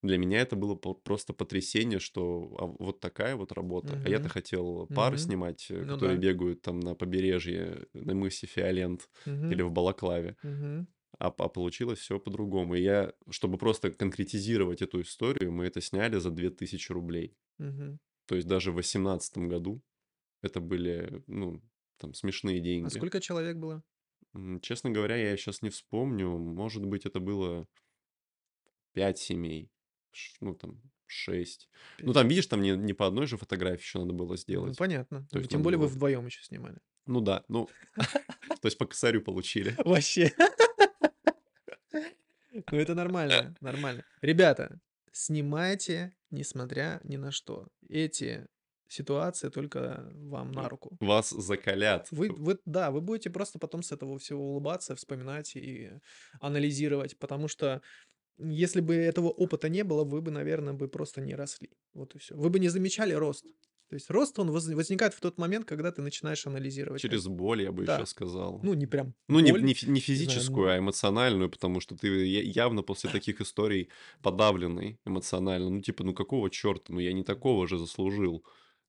Speaker 1: Для меня это было просто потрясение, что, а, вот такая вот работа. А я-то хотел пар
Speaker 2: Мгм.
Speaker 1: снимать, э,
Speaker 2: Ну
Speaker 1: которые
Speaker 2: да.
Speaker 1: бегают там на побережье, на мысе Фиолент или
Speaker 2: Мгм.
Speaker 1: в Балаклаве.
Speaker 2: Мгм.
Speaker 1: А а получилось всё по-другому. И я, чтобы просто конкретизировать эту историю, мы это сняли за 2000 рублей.
Speaker 2: Мгм.
Speaker 1: То есть даже в 18 году это были, ну, там смешные
Speaker 2: А
Speaker 1: деньги.
Speaker 2: сколько человек было?
Speaker 1: Честно говоря, я щас не вспомню. Может быть, это было 5 семей, ну, там 6. Ну,
Speaker 2: 5
Speaker 1: там, видишь, там не не по одной же фотографии еще надо было
Speaker 2: Ну,
Speaker 1: сделать.
Speaker 2: понятно.
Speaker 1: То
Speaker 2: Ну,
Speaker 1: есть
Speaker 2: тем более вы
Speaker 1: было
Speaker 2: вдвоем ещё снимали.
Speaker 1: Ну да, ну, то есть по косарю получили.
Speaker 2: Вообще. Ну, это нормально, нормально. Ребята, снимайте, несмотря ни на что. Эти ситуации только вам на руку.
Speaker 1: вас закалят.
Speaker 2: Вы вы, да, вы будете просто потом с этого всего улыбаться, вспоминать и анализировать, потому что если бы этого опыта не было, вы бы, наверно, бы просто не росли. Вот и всё. Вы бы не замечали рост. То есть рост, он воз возникает в тот момент, когда ты начинаешь анализировать.
Speaker 1: Через боль, я бы еще
Speaker 2: да.
Speaker 1: сказал.
Speaker 2: Ну, не прям
Speaker 1: Ну,
Speaker 2: боль,
Speaker 1: не не
Speaker 2: не знаю,
Speaker 1: физическую,
Speaker 2: ну
Speaker 1: а эмоциональную, потому что ты явно после таких историй подавленный эмоционально. Ну, типа, ну, какого чёрта? Ну, я не такого же заслужил.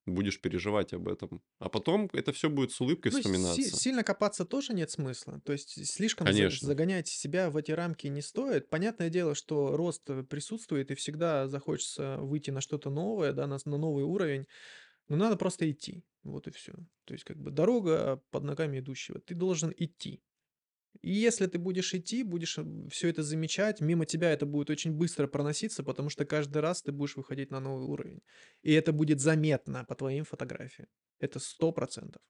Speaker 1: Будешь переживать об этом. А потом это всё будет с улыбкой
Speaker 2: Ну, си
Speaker 1: вспоминаться.
Speaker 2: сильно копаться тоже нет смысла. То есть слишком
Speaker 1: Конечно.
Speaker 2: загонять себя в эти рамки не стоит. Понятное дело, что рост, э, присутствует, и всегда захочется выйти на что-то новое, да, на на новый уровень. Но надо просто идти. Вот и всё. То есть как бы дорога под ногами идущего. Ты должен идти. И если ты будешь идти, будешь, м, всё это замечать, мимо тебя это будет очень быстро проноситься, потому что каждый раз ты будешь выходить на новый уровень. И это будет заметно по твоим фотографиям. Это 100 %.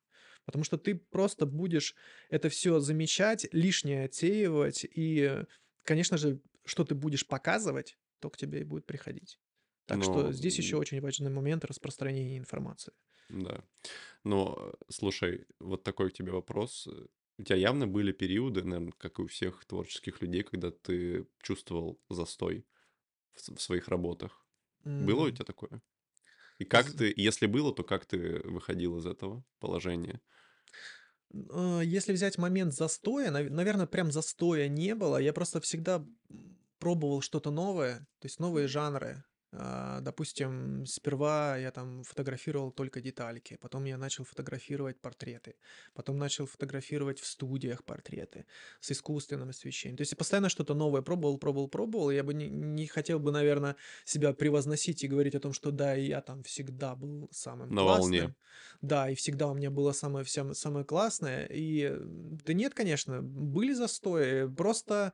Speaker 2: Потому что ты просто будешь это всё замечать, лишнее отсеивать, и, конечно же, что ты будешь показывать, то к тебе и будет приходить. Так что
Speaker 1: Но,
Speaker 2: здесь еще очень важный момент распространения информации.
Speaker 1: Да. Но, слушай, вот такой к тебе вопрос. Э, у тя явно были периоды, наверно, как и у всех творческих людей, когда ты чувствовал застой в в своих работах. Было у тя такое? И как ты если было, то как ты выходил из этого положения?
Speaker 2: А, если взять момент застоя, нав наверно, прям застоя не было. Я просто всегда, пробовал что-то новое, то есть новые жанры. А, допустим, сперва я там фотографировал только детальки, потом я начал фотографировать портреты, потом начал фотографировать в студиях портреты с искусственным освещением. То есть я постоянно что-то новое пробовал, пробовал, пробовал. Я бы не, не хотел бы, наверное, себя превозносить и говорить о том, что да, я там всегда был самым
Speaker 1: На волне.
Speaker 2: классным, да, и всегда у меня было самое, самое классное. И да нет, конечно, были застои, просто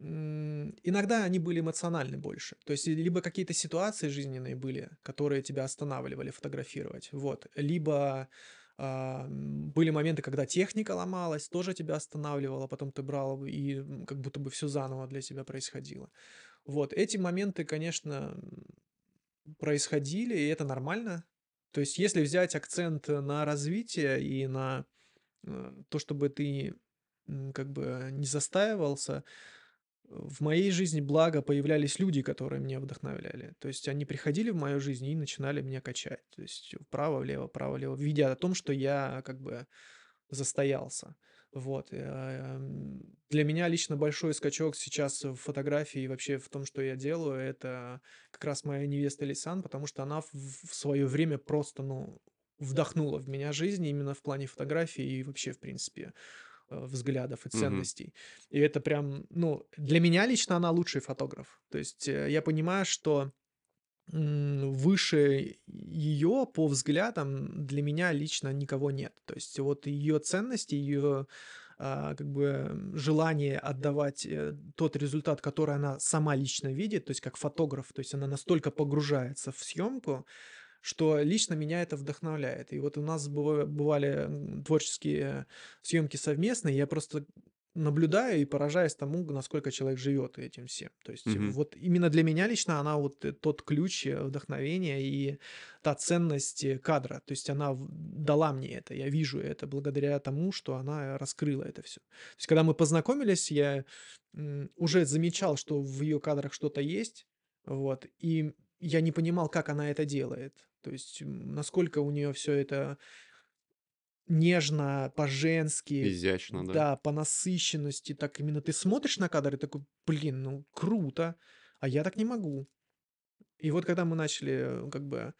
Speaker 2: иногда они были эмоциональны больше. То есть, либо какие-то ситуации жизненные были, которые тебя останавливали фотографировать, вот. Либо а, были моменты, когда техника ломалась, тоже тебя останавливала, потом ты брал и как будто бы все заново для тебя происходило. Вот. Эти моменты, конечно, происходили, и это нормально. То есть, если взять акцент на развитие и на э, то, чтобы ты как бы не застаивался, в моей жизни, благо, появлялись люди, которые меня вдохновляли. То есть они приходили в мою жизнь и начинали меня качать. То есть вправо-влево, вправо-влево, видя о том, что я как бы застоялся. Вот. Э, для меня лично большой скачок сейчас в фотографии и вообще в том, что я делаю, это как раз моя невеста Лисан, потому что она в свое время просто, ну, вдохнула в меня жизнь именно в плане фотографии и вообще, в принципе, взглядов и ценностей. И это прям, ну, для меня лично она лучший фотограф. То есть э, я понимаю, что выше ее по взглядам для меня лично никого нет. То есть вот ее ценности, ее а, как бы желание отдавать э, тот результат, который она сама лично видит, то есть как фотограф, то есть она настолько погружается в съемку, что лично меня это вдохновляет. И вот у нас быва- бывали творческие съемки совместные, я просто наблюдаю и поражаюсь тому, насколько человек живет этим всем. То есть
Speaker 1: Мгм.
Speaker 2: вот именно для меня лично она вот э, тот ключ э, вдохновения и та ценность э, кадра. То есть она дала мне это, я вижу это благодаря тому, что она раскрыла это все. То есть когда мы познакомились, я уже замечал, что в ее кадрах что-то есть, вот, и я не понимал, как она это делает. То есть, насколько у нее все это нежно, по-женски,
Speaker 1: Изящно, да.
Speaker 2: да, по насыщенности. Так именно ты смотришь на кадр и такой, блин, ну круто, а я так не могу. И вот когда мы начали, э, как бы,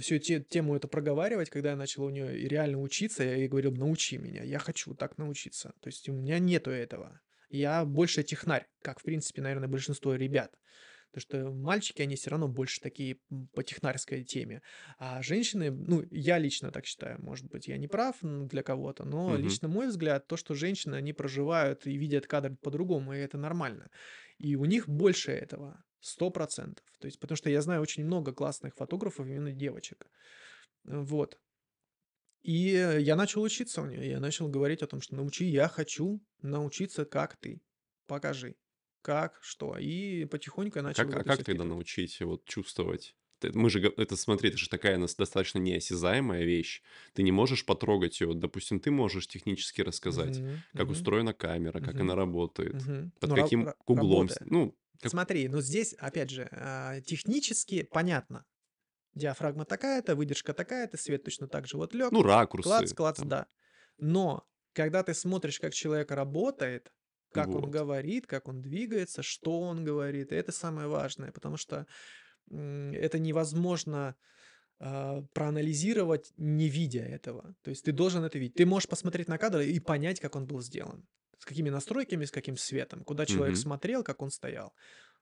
Speaker 2: всю те, тему это проговаривать, когда я начал у нее реально учиться, я ей говорил, научи меня, я хочу так научиться. То есть у меня нету этого. Я больше технарь, как, в принципе, наверное, большинство ребят. Потому что мальчики, они все равно больше такие по технарской теме. А женщины, ну, я лично так считаю, может быть, я не прав для кого-то, но
Speaker 1: Мгм.
Speaker 2: лично мой взгляд, то, что женщины, они проживают и видят кадр по-другому, и это нормально. И у них больше этого, сто процентов. То есть, потому что я знаю очень много классных фотографов, именно девочек. Вот. И э, я начал учиться у нее, я начал говорить о том, что научи, я хочу научиться, как ты. Покажи, как, что. И потихоньку я начал
Speaker 1: как, а как тогда научить вот чувствовать? Мы же, это смотри, это же такая достаточно неосязаемая вещь. Ты не можешь потрогать ее. Допустим, ты можешь технически рассказать,
Speaker 2: Мгм,
Speaker 1: как
Speaker 2: мгм,
Speaker 1: устроена камера, как она
Speaker 2: мгм,
Speaker 1: работает,
Speaker 2: мгм.
Speaker 1: под
Speaker 2: Ну, ра-
Speaker 1: каким углом. Ну, как-
Speaker 2: Смотри, ну здесь, опять же, а, технически понятно. Диафрагма такая-то, выдержка такая-то, свет точно так же вот лег.
Speaker 1: ну,
Speaker 2: Клац,
Speaker 1: ракурсы.
Speaker 2: клац,
Speaker 1: там,
Speaker 2: да. Но когда ты смотришь, как человек работает, как он
Speaker 1: вот.
Speaker 2: говорит, как он двигается, что он говорит, это самое важное, потому что это невозможно а, проанализировать, не видя этого. То есть ты должен это видеть. Ты можешь посмотреть на кадр и понять, как он был сделан. С какими настройками, с каким светом, куда человек
Speaker 1: Мгм.
Speaker 2: смотрел, как он стоял.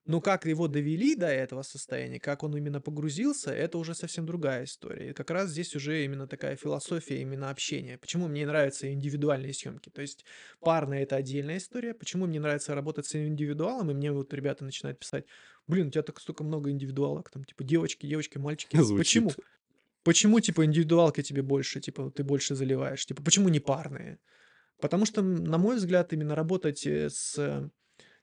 Speaker 2: Но как его довели до этого состояния, как он именно погрузился, это уже совсем другая история. И как раз здесь уже именно такая философия именно общения. Почему мне нравятся индивидуальные съемки? То есть парные это отдельная история. Почему мне нравится работать с индивидуалом? И мне вот ребята начинают писать, блин, у тебя так столько много индивидуалок, там типа девочки, девочки, мальчики. Почему?
Speaker 1: Звучит.
Speaker 2: Почему, типа, индивидуалки тебе больше, типа, ты больше заливаешь? Типа, почему не парные? Потому что, на мой взгляд, именно работать э, с э,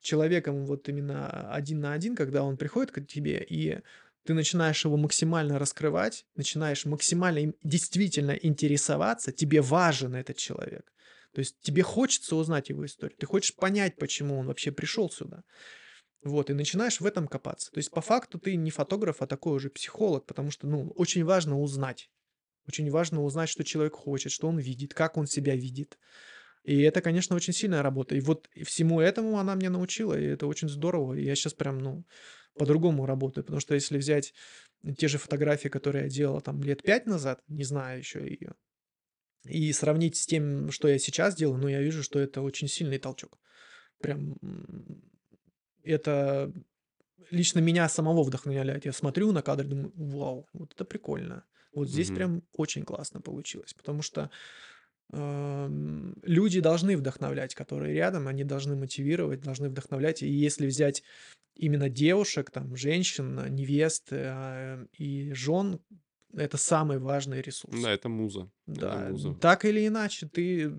Speaker 2: человеком вот именно один на один, когда он приходит к тебе, и ты начинаешь его максимально раскрывать, начинаешь максимально им действительно интересоваться, тебе важен этот человек. То есть тебе хочется узнать его историю, ты хочешь понять, почему он вообще пришел сюда. Вот, и начинаешь в этом копаться. То есть по факту ты не фотограф, а такой уже психолог, потому что, ну, очень важно узнать. Очень важно узнать, что человек хочет, что он видит, как он себя видит. И это, конечно, очень сильная работа. И вот всему этому она меня научила, и это очень здорово. И я сейчас прям, ну, по-другому работаю. Потому что если взять те же фотографии, которые я делал там лет пять назад, не знаю еще ее, и сравнить с тем, что я сейчас делаю, ну, я вижу, что это очень сильный толчок. Прям это лично меня самого вдохновляет. Я смотрю на кадр думаю, вау, вот это прикольно. Вот здесь
Speaker 1: Мгм.
Speaker 2: прям очень классно получилось. Потому что люди должны вдохновлять, которые рядом, они должны мотивировать, должны вдохновлять. И если взять именно девушек, там, женщин, а, невест а, и жен, это самый важный ресурс.
Speaker 1: Да, это муза. Это
Speaker 2: Да,
Speaker 1: муза.
Speaker 2: так или иначе, ты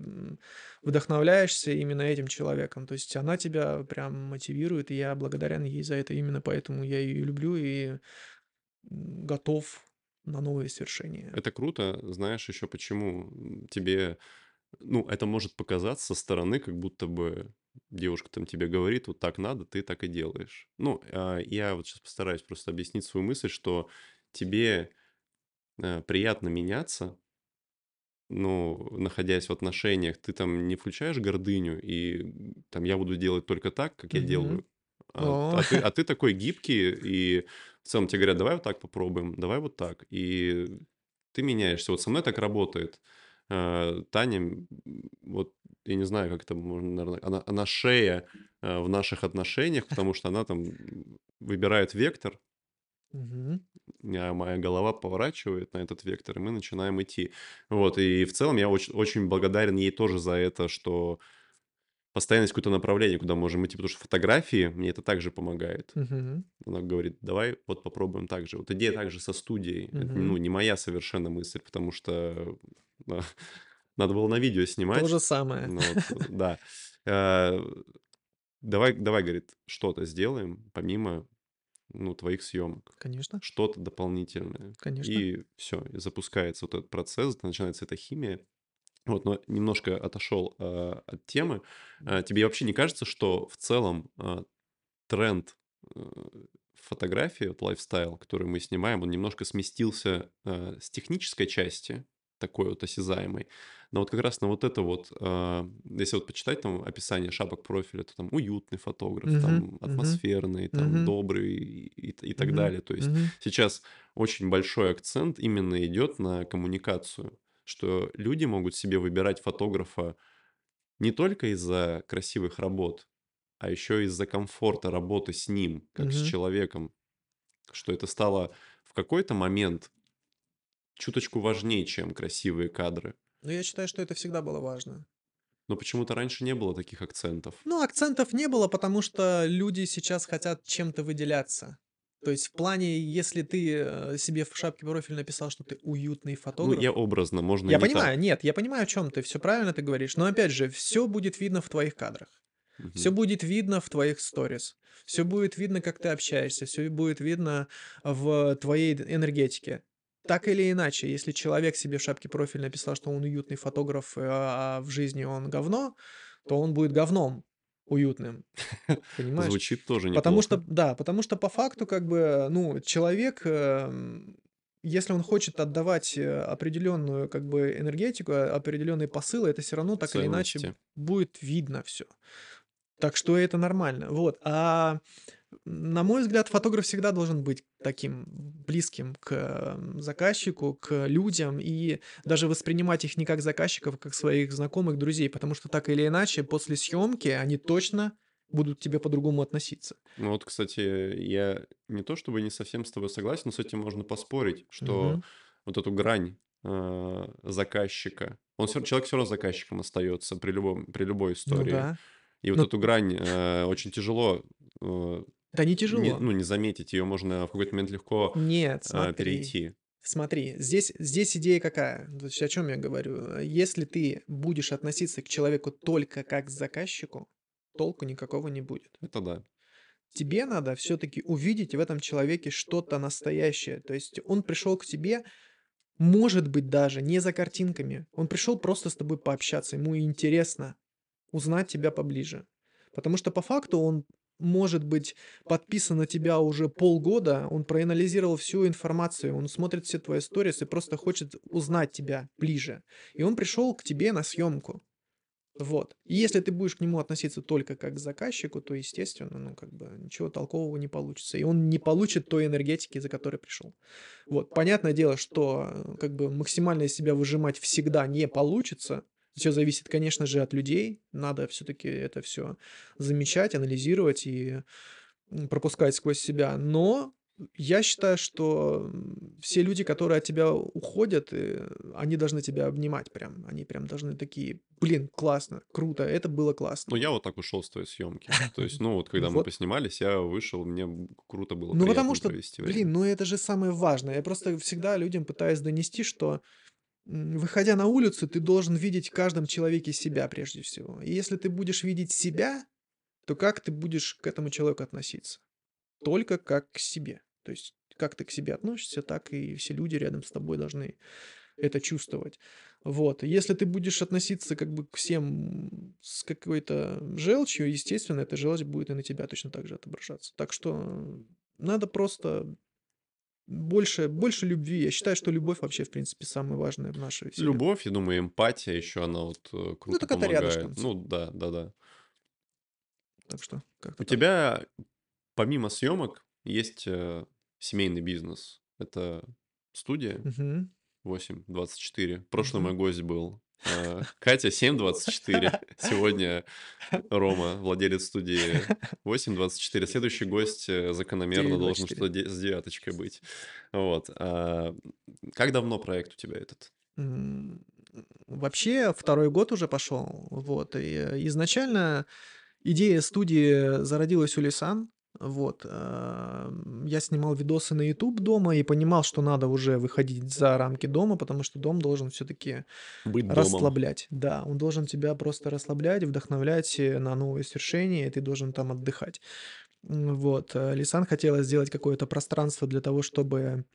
Speaker 2: вдохновляешься именно этим человеком. То есть она тебя прям мотивирует, и я благодарен ей за это. Именно поэтому я ее люблю и готов на новые свершения.
Speaker 1: Это круто. Знаешь еще почему? Тебе, ну, это может показаться со стороны, как будто бы девушка там тебе говорит, вот так надо, ты так и делаешь. Ну, а, я вот сейчас постараюсь просто объяснить свою мысль, что тебе э, приятно меняться, ну, находясь в отношениях, ты там не включаешь гордыню и там я буду делать только так, как я
Speaker 2: Мгм.
Speaker 1: делаю. А, а ты, а ты такой гибкий, и в целом тебе говорят, давай вот так попробуем, давай вот так. И ты меняешься. Вот со мной так работает. А, Таня, вот я не знаю, как это можно, наверное, она, она шея а, в наших отношениях, потому что она там выбирает вектор,
Speaker 2: Мгм.
Speaker 1: а моя голова поворачивает на этот вектор, и мы начинаем идти. Вот, и в целом я очень, очень благодарен ей тоже за это, что постоянно есть какое-то направление, куда можем идти, потому что фотографии мне это также помогает.
Speaker 2: Мгм.
Speaker 1: Она говорит, давай вот попробуем так же. Вот идея также со студией. Это,
Speaker 2: Мгм.
Speaker 1: ну, не моя совершенно мысль, потому что да, надо было на видео
Speaker 2: То
Speaker 1: снимать.
Speaker 2: же самое.
Speaker 1: Ну, вот, да. Э, Давай, давай, говорит, что-то сделаем помимо, ну, твоих съемок.
Speaker 2: Конечно,
Speaker 1: Что-то дополнительное.
Speaker 2: конечно.
Speaker 1: И все, и запускается вот этот процесс, начинается эта химия. Вот, но немножко отошел э, от темы. Э, тебе вообще не кажется, что в целом э, тренд э, фотографии, вот лайфстайл, который мы снимаем, он немножко сместился э, с технической части, такой вот осязаемой, но вот как раз на вот это вот, э, если вот почитать там описание шапок профиля, то там уютный фотограф,
Speaker 2: Мгм.
Speaker 1: там атмосферный, там
Speaker 2: Мгм.
Speaker 1: добрый и, и- и так
Speaker 2: Мгм.
Speaker 1: далее. То есть
Speaker 2: Мгм.
Speaker 1: сейчас очень большой акцент именно идет на коммуникацию, что люди могут себе выбирать фотографа не только из-за красивых работ, а еще из-за комфорта работы с ним, как с
Speaker 2: Мгм.
Speaker 1: человеком, что это стало в какой-то момент чуточку важнее, чем красивые кадры.
Speaker 2: Но я считаю, что это всегда было важно.
Speaker 1: Но почему-то раньше не было таких акцентов.
Speaker 2: Ну, акцентов не было, потому что люди сейчас хотят чем-то выделяться. То есть в плане, если ты э, себе в шапке профиль написал, что ты уютный
Speaker 1: Ну,
Speaker 2: фотограф,
Speaker 1: я образно, можно
Speaker 2: я
Speaker 1: не так.
Speaker 2: понимаю, нет, я понимаю, о чем ты, все правильно ты говоришь, но опять же, все будет видно в твоих кадрах, все
Speaker 1: Мгм.
Speaker 2: будет видно в твоих сторис, все будет видно, как ты общаешься, все будет видно в твоей энергетике. Так или иначе, если человек себе в шапке профиль написал, что он уютный фотограф, э, а в жизни он говно, то он будет говном уютным, понимаешь?
Speaker 1: Звучит тоже
Speaker 2: Потому что,
Speaker 1: неплохо.
Speaker 2: да, потому что по факту, как бы, ну, человек, эм, если он хочет отдавать э, определенную, как бы, энергетику, а, определенные посылы, это все равно так или иначе
Speaker 1: Ценности.
Speaker 2: будет видно все. Так что это нормально. Вот. А на мой взгляд, фотограф всегда должен быть таким близким к заказчику, к людям и даже воспринимать их не как заказчиков, а как своих знакомых, друзей, потому что так или иначе после съемки они точно будут к тебе по-другому относиться.
Speaker 1: Ну вот, кстати, я не то чтобы не совсем с тобой согласен, но с этим можно поспорить, что
Speaker 2: Мгм.
Speaker 1: вот эту грань э, заказчика, он всё- человек все равно заказчиком остается при любом, при любой
Speaker 2: Ну
Speaker 1: истории.
Speaker 2: да.
Speaker 1: И вот
Speaker 2: Ну,
Speaker 1: эту грань э, очень тяжело, э,
Speaker 2: да не
Speaker 1: не,
Speaker 2: тяжело.
Speaker 1: ну, не заметить, ее можно в какой-то момент легко
Speaker 2: Нет,
Speaker 1: э,
Speaker 2: смотри.
Speaker 1: перейти.
Speaker 2: Смотри, здесь, здесь идея какая? То есть о чем я говорю? Если ты будешь относиться к человеку только как к заказчику, толку никакого не будет.
Speaker 1: Это да.
Speaker 2: Тебе надо все-таки увидеть в этом человеке что-то настоящее. То есть он пришел к тебе, может быть, даже не за картинками. Он пришел просто с тобой пообщаться. Ему интересно узнать тебя поближе. Потому что по факту он может быть подписан на тебя уже полгода, он проанализировал всю информацию, он смотрит все твои сторис и просто хочет узнать тебя ближе. И он пришел к тебе на съемку. Вот. И если ты будешь к нему относиться только как к заказчику, то, естественно, ну, как бы ничего толкового не получится. И он не получит той энергетики, за которой пришел. Вот. Понятное дело, что э, как бы максимально из себя выжимать всегда не получится. Все зависит, конечно же, от людей. Надо все-таки это все замечать, анализировать и пропускать сквозь себя. Но я считаю, что все люди, которые от тебя уходят, э, они должны тебя обнимать прям. Они прям должны такие, блин, классно, круто, это было классно.
Speaker 1: Ну, я вот так ушел с твоей съемки. То есть, ну, вот когда мы
Speaker 2: Вот.
Speaker 1: поснимались, я вышел, мне круто было,
Speaker 2: Ну, потому что, блин, ну это же самое важное. Я просто всегда людям пытаюсь донести, что выходя на улицу, ты должен видеть в каждом человеке себя прежде всего. И если ты будешь видеть себя, то как ты будешь к этому человеку относиться? Только как к себе. То есть, как ты к себе относишься, так и все люди рядом с тобой должны это чувствовать. Вот. Если ты будешь относиться как бы к всем с какой-то желчью, естественно, эта желчь будет и на тебя точно так же отображаться. Так что надо просто больше, больше любви. Я считаю, что любовь вообще, в принципе, самое важное в нашей вселенной.
Speaker 1: Любовь, я думаю, эмпатия еще, она вот э,
Speaker 2: Ну,
Speaker 1: круто
Speaker 2: так это рядышком.
Speaker 1: помогает. Ну, да, да, да.
Speaker 2: Так что, как-то
Speaker 1: У
Speaker 2: так.
Speaker 1: тебя, помимо съемок, есть э, семейный бизнес. Это студия
Speaker 2: Мгм.
Speaker 1: 824. Прошлый
Speaker 2: Мгм.
Speaker 1: мой гость был Катя 724. Сегодня Рома, владелец студии 824. Следующий гость э, закономерно должен
Speaker 2: 924.
Speaker 1: что де- с девяточкой быть. Вот. А, Как давно проект у тебя этот?
Speaker 2: Вообще, второй год уже пошел. Вот. И э, изначально идея студии зародилась у Лисан. Вот. эм, Я снимал видосы на YouTube дома и понимал, что надо уже выходить за рамки дома, потому что дом должен все-таки
Speaker 1: Быть домом.
Speaker 2: расслаблять. Да, он должен тебя просто расслаблять, вдохновлять э, на новые свершения, и ты должен там отдыхать. Вот. э, Лисан хотела сделать какое-то пространство для того, чтобы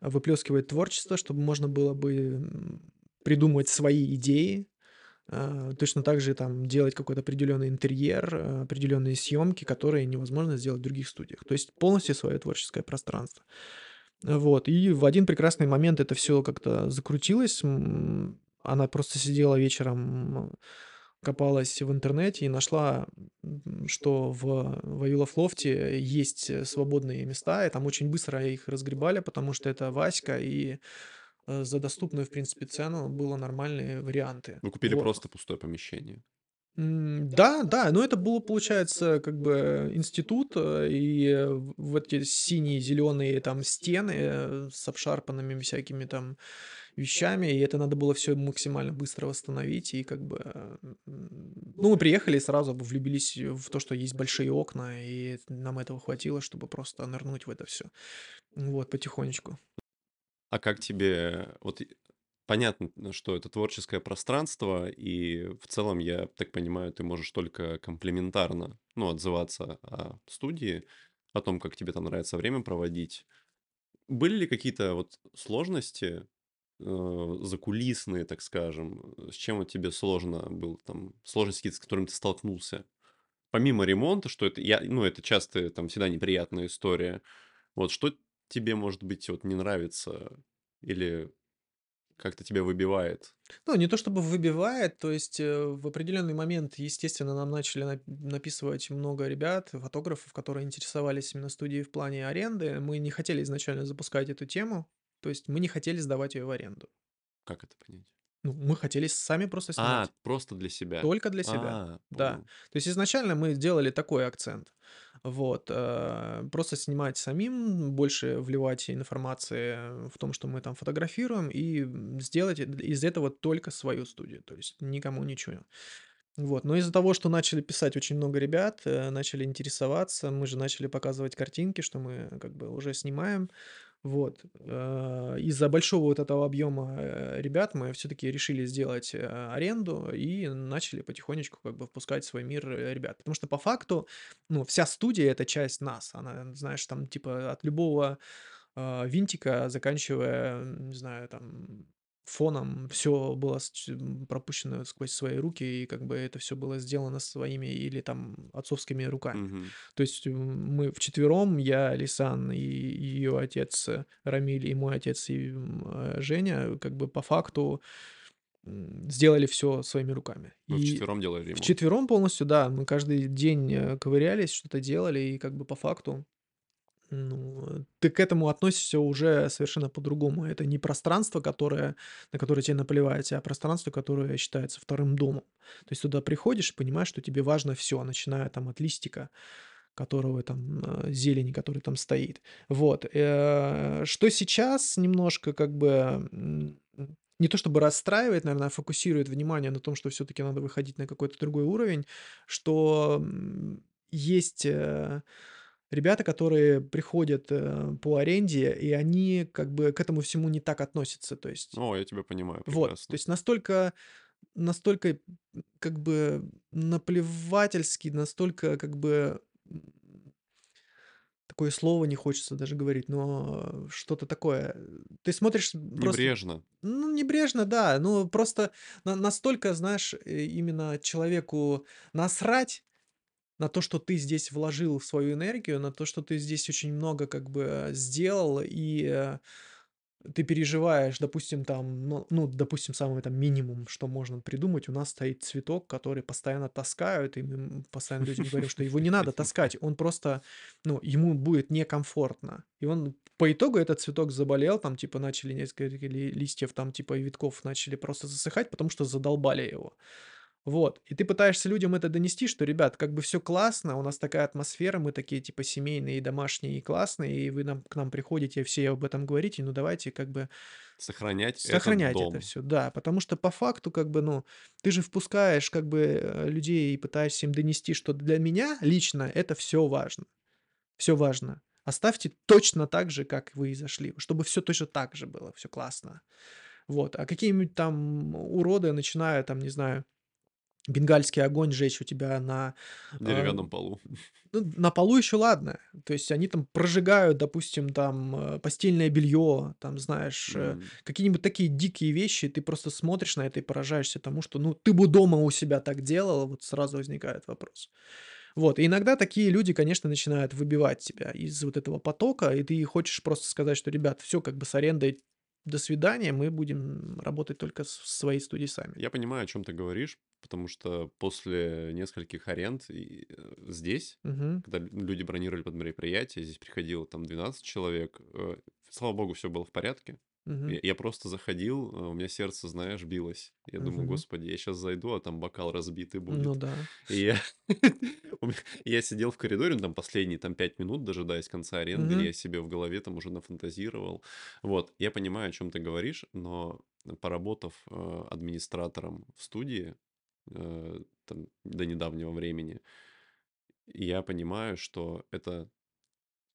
Speaker 2: выплескивать творчество, чтобы можно было бы придумывать свои идеи, точно так же там делать какой-то определенный интерьер, э, определенные съемки, которые невозможно сделать в других студиях. То есть полностью свое творческое пространство. Вот. И в один прекрасный момент это все как-то закрутилось. Она просто сидела вечером, копалась в интернете и нашла, что в Вавилов Лофте есть э, свободные места, и там очень быстро их разгребали, потому что это Васька, и э, за доступную, в принципе, цену было нормальные варианты.
Speaker 1: Вы купили
Speaker 2: Вот.
Speaker 1: просто пустое помещение.
Speaker 2: Да, да, но это было, получается, как бы институт, э, и э, в в эти синие, зеленые там стены э, с обшарпанными всякими там вещами, и это надо было все максимально быстро восстановить, и как бы, э, ну, мы приехали и сразу влюбились в то, что есть большие окна, и нам этого хватило, чтобы просто нырнуть в это все, вот, потихонечку.
Speaker 1: А как тебе... Вот понятно, что это творческое пространство, и в целом, я так понимаю, ты можешь только комплементарно, ну, отзываться о студии, о том, как тебе там нравится время проводить. Были ли какие-то вот сложности э, закулисные, так скажем, с чем вот тебе сложно было там, сложности, с которыми ты столкнулся? Помимо ремонта, что это, я, ну, это часто там всегда неприятная история. Вот что тебе, может быть, вот не нравится или как-то тебя выбивает?
Speaker 2: Ну, не то чтобы выбивает, то есть э, в определенный момент, естественно, нам начали нап- написывать много ребят, фотографов, которые интересовались именно студией в плане аренды. Мы не хотели изначально запускать эту тему, то есть мы не хотели сдавать ее в аренду.
Speaker 1: Как это понять?
Speaker 2: Ну, мы хотели сами просто
Speaker 1: А,
Speaker 2: снимать,
Speaker 1: просто для себя.
Speaker 2: только для себя.
Speaker 1: А,
Speaker 2: Да.
Speaker 1: понял.
Speaker 2: То есть изначально мы сделали такой акцент. Вот. э, Просто снимать самим, больше вливать информации в том, что мы там фотографируем, и сделать из этого только свою студию. То есть никому ничего. Вот. Но из-за того, что начали писать очень много ребят, э, начали интересоваться, мы же начали показывать картинки, что мы как бы уже снимаем. Вот. э, Из-за большого вот этого объема э, ребят мы все-таки решили сделать э, аренду и начали потихонечку как бы впускать в свой мир ребят. Потому что по факту, ну, вся студия это часть нас. Она, знаешь, там типа от любого винтика, заканчивая, не знаю, там фоном, все было с- пропущено сквозь свои руки, и как бы это все было сделано своими или там отцовскими руками.
Speaker 1: Мгм.
Speaker 2: То есть м, мы вчетвером, я, Лисан и ее отец э, Рамиль, и мой отец и м, э, Женя, как бы по факту м, сделали все своими руками.
Speaker 1: Вы
Speaker 2: И
Speaker 1: вчетвером делали ремонт.
Speaker 2: вчетвером полностью, да, мы каждый день, э, ковырялись, что-то делали, и как бы по факту, ну, э, ты к этому относишься уже совершенно по-другому. Это не пространство, которое на которое тебе наплевать, а пространство, которое считается вторым домом. То есть туда приходишь и понимаешь, что тебе важно все, начиная там от листика, которого там, э, зелени, который там стоит. Вот, э, что сейчас немножко как бы, не то чтобы расстраивает, наверное, а фокусирует внимание на том, что все таки надо выходить на какой-то другой уровень, что, есть, ребята, которые приходят, э, по аренде, и они как бы к этому всему не так относятся. То есть
Speaker 1: О, я тебя понимаю
Speaker 2: вот, то
Speaker 1: прекрасно.
Speaker 2: есть настолько настолько, как бы наплевательски, настолько как бы, такое слово не хочется даже говорить, но что-то такое. Ты смотришь просто,
Speaker 1: Небрежно.
Speaker 2: ну, небрежно, да, ну, просто на настолько, знаешь, э, именно человеку насрать на то, что ты здесь вложил свою энергию, на то, что ты здесь очень много как бы сделал, и, э, ты переживаешь, допустим, там, ну ну, допустим, самый там минимум, что можно придумать. У нас стоит цветок, который постоянно таскают, и мы, постоянно людям говорим, что его не надо таскать. Он просто, ну, ему будет некомфортно. И он по итогу этот цветок заболел, там, типа, начали несколько ли листьев, там, типа, и витков начали просто засыхать, потому что задолбали его. Вот. И ты пытаешься людям это донести, что, ребят, как бы все классно, у нас такая атмосфера, мы такие типа семейные, и домашние, и классные, и вы нам, к нам приходите, все об этом говорите, ну давайте как бы
Speaker 1: Сохранять
Speaker 2: сохранять это
Speaker 1: дом.
Speaker 2: все, да, потому что по факту как бы, ну, ты же впускаешь как бы э, людей и пытаешься им донести, что для меня лично это все важно, все важно. Оставьте точно так же, как вы и зашли, чтобы все точно так же было, все классно. Вот. А какие-нибудь там уроды начинают, там, не знаю, бенгальский огонь жечь у тебя на, а,
Speaker 1: Деревянном полу.
Speaker 2: ну, на полу еще ладно. То есть они там прожигают, допустим, там э, постельное белье, там, знаешь, э,
Speaker 1: М.
Speaker 2: какие-нибудь такие дикие вещи, ты просто смотришь на это и поражаешься тому, что, ну, ты бы дома у себя так делал, вот сразу возникает вопрос. Вот, и иногда такие люди, конечно, начинают выбивать тебя из вот этого потока, и ты хочешь просто сказать, что, ребят, все как бы с арендой, до свидания, мы будем работать только в своей студией сами.
Speaker 1: Я понимаю, о чем ты говоришь, потому что после нескольких аренд э, здесь,
Speaker 2: Мгм.
Speaker 1: когда лю люди бронировали под мероприятие, здесь приходило там 12 человек. Э, слава богу, все было в порядке.
Speaker 2: Мгм.
Speaker 1: Я я просто заходил, э, у меня сердце, знаешь, билось. Я думаю:
Speaker 2: Мгм.
Speaker 1: "Господи, я сейчас зайду, а там бокал разбитый
Speaker 2: Ну
Speaker 1: будет".
Speaker 2: да.
Speaker 1: И я я сидел в коридоре, ну, там последние там 5 минут, дожидаясь конца аренды,
Speaker 2: Мгм.
Speaker 1: я себе в голове там уже нафантазировал. Вот, я понимаю, о чем ты говоришь, но поработав, э, администратором в студии, э, там до недавнего времени, я понимаю, что это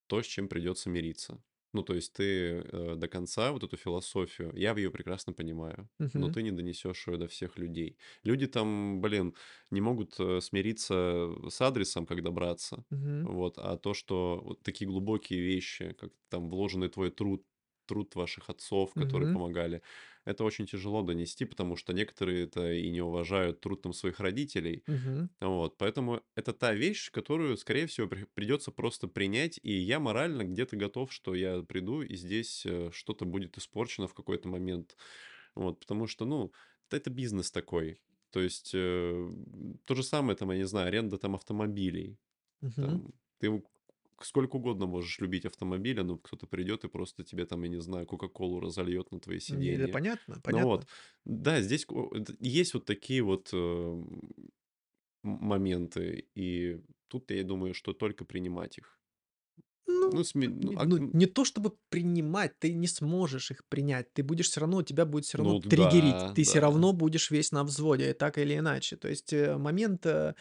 Speaker 1: то, с чем придется мириться. Ну, то есть ты, э, до конца вот эту философию, я ее прекрасно понимаю, но
Speaker 2: Мгм.
Speaker 1: ты не донесешь ее до всех людей. Люди там, блин, не могут э, смириться с адресом, как добраться.
Speaker 2: Мгм.
Speaker 1: Вот, а то, что вот такие глубокие вещи, как там вложенный твой труд, труд ваших отцов, которые
Speaker 2: Мгм.
Speaker 1: помогали, это очень тяжело донести, потому что некоторые это и не уважают труд там своих родителей,
Speaker 2: Мгм.
Speaker 1: вот, поэтому это та вещь, которую, скорее всего, при- придется просто принять, и я морально где-то готов, что я приду, и здесь э, что-то будет испорчено в какой-то момент, вот, потому что, ну, это бизнес такой, то есть э, то же самое, там, я не знаю, аренда там автомобилей,
Speaker 2: Мгм.
Speaker 1: там, ты сколько угодно можешь любить автомобили, но кто-то придет и просто тебе там, я не знаю, Кока-Колу разольет на твои
Speaker 2: Не, да
Speaker 1: сиденья.
Speaker 2: понятно,
Speaker 1: Ну вот,
Speaker 2: понятно.
Speaker 1: да, здесь это- есть вот такие вот э, моменты, и тут я думаю, что только принимать их.
Speaker 2: Ну,
Speaker 1: Ну, сме- ну,
Speaker 2: не
Speaker 1: а-
Speaker 2: ну, не то чтобы принимать, ты не сможешь их принять. Ты будешь все равно, тебя будет все равно
Speaker 1: ну
Speaker 2: триггерить.
Speaker 1: да,
Speaker 2: Ты все
Speaker 1: да.
Speaker 2: равно будешь весь на взводе, так или иначе. То есть, э, момент, э,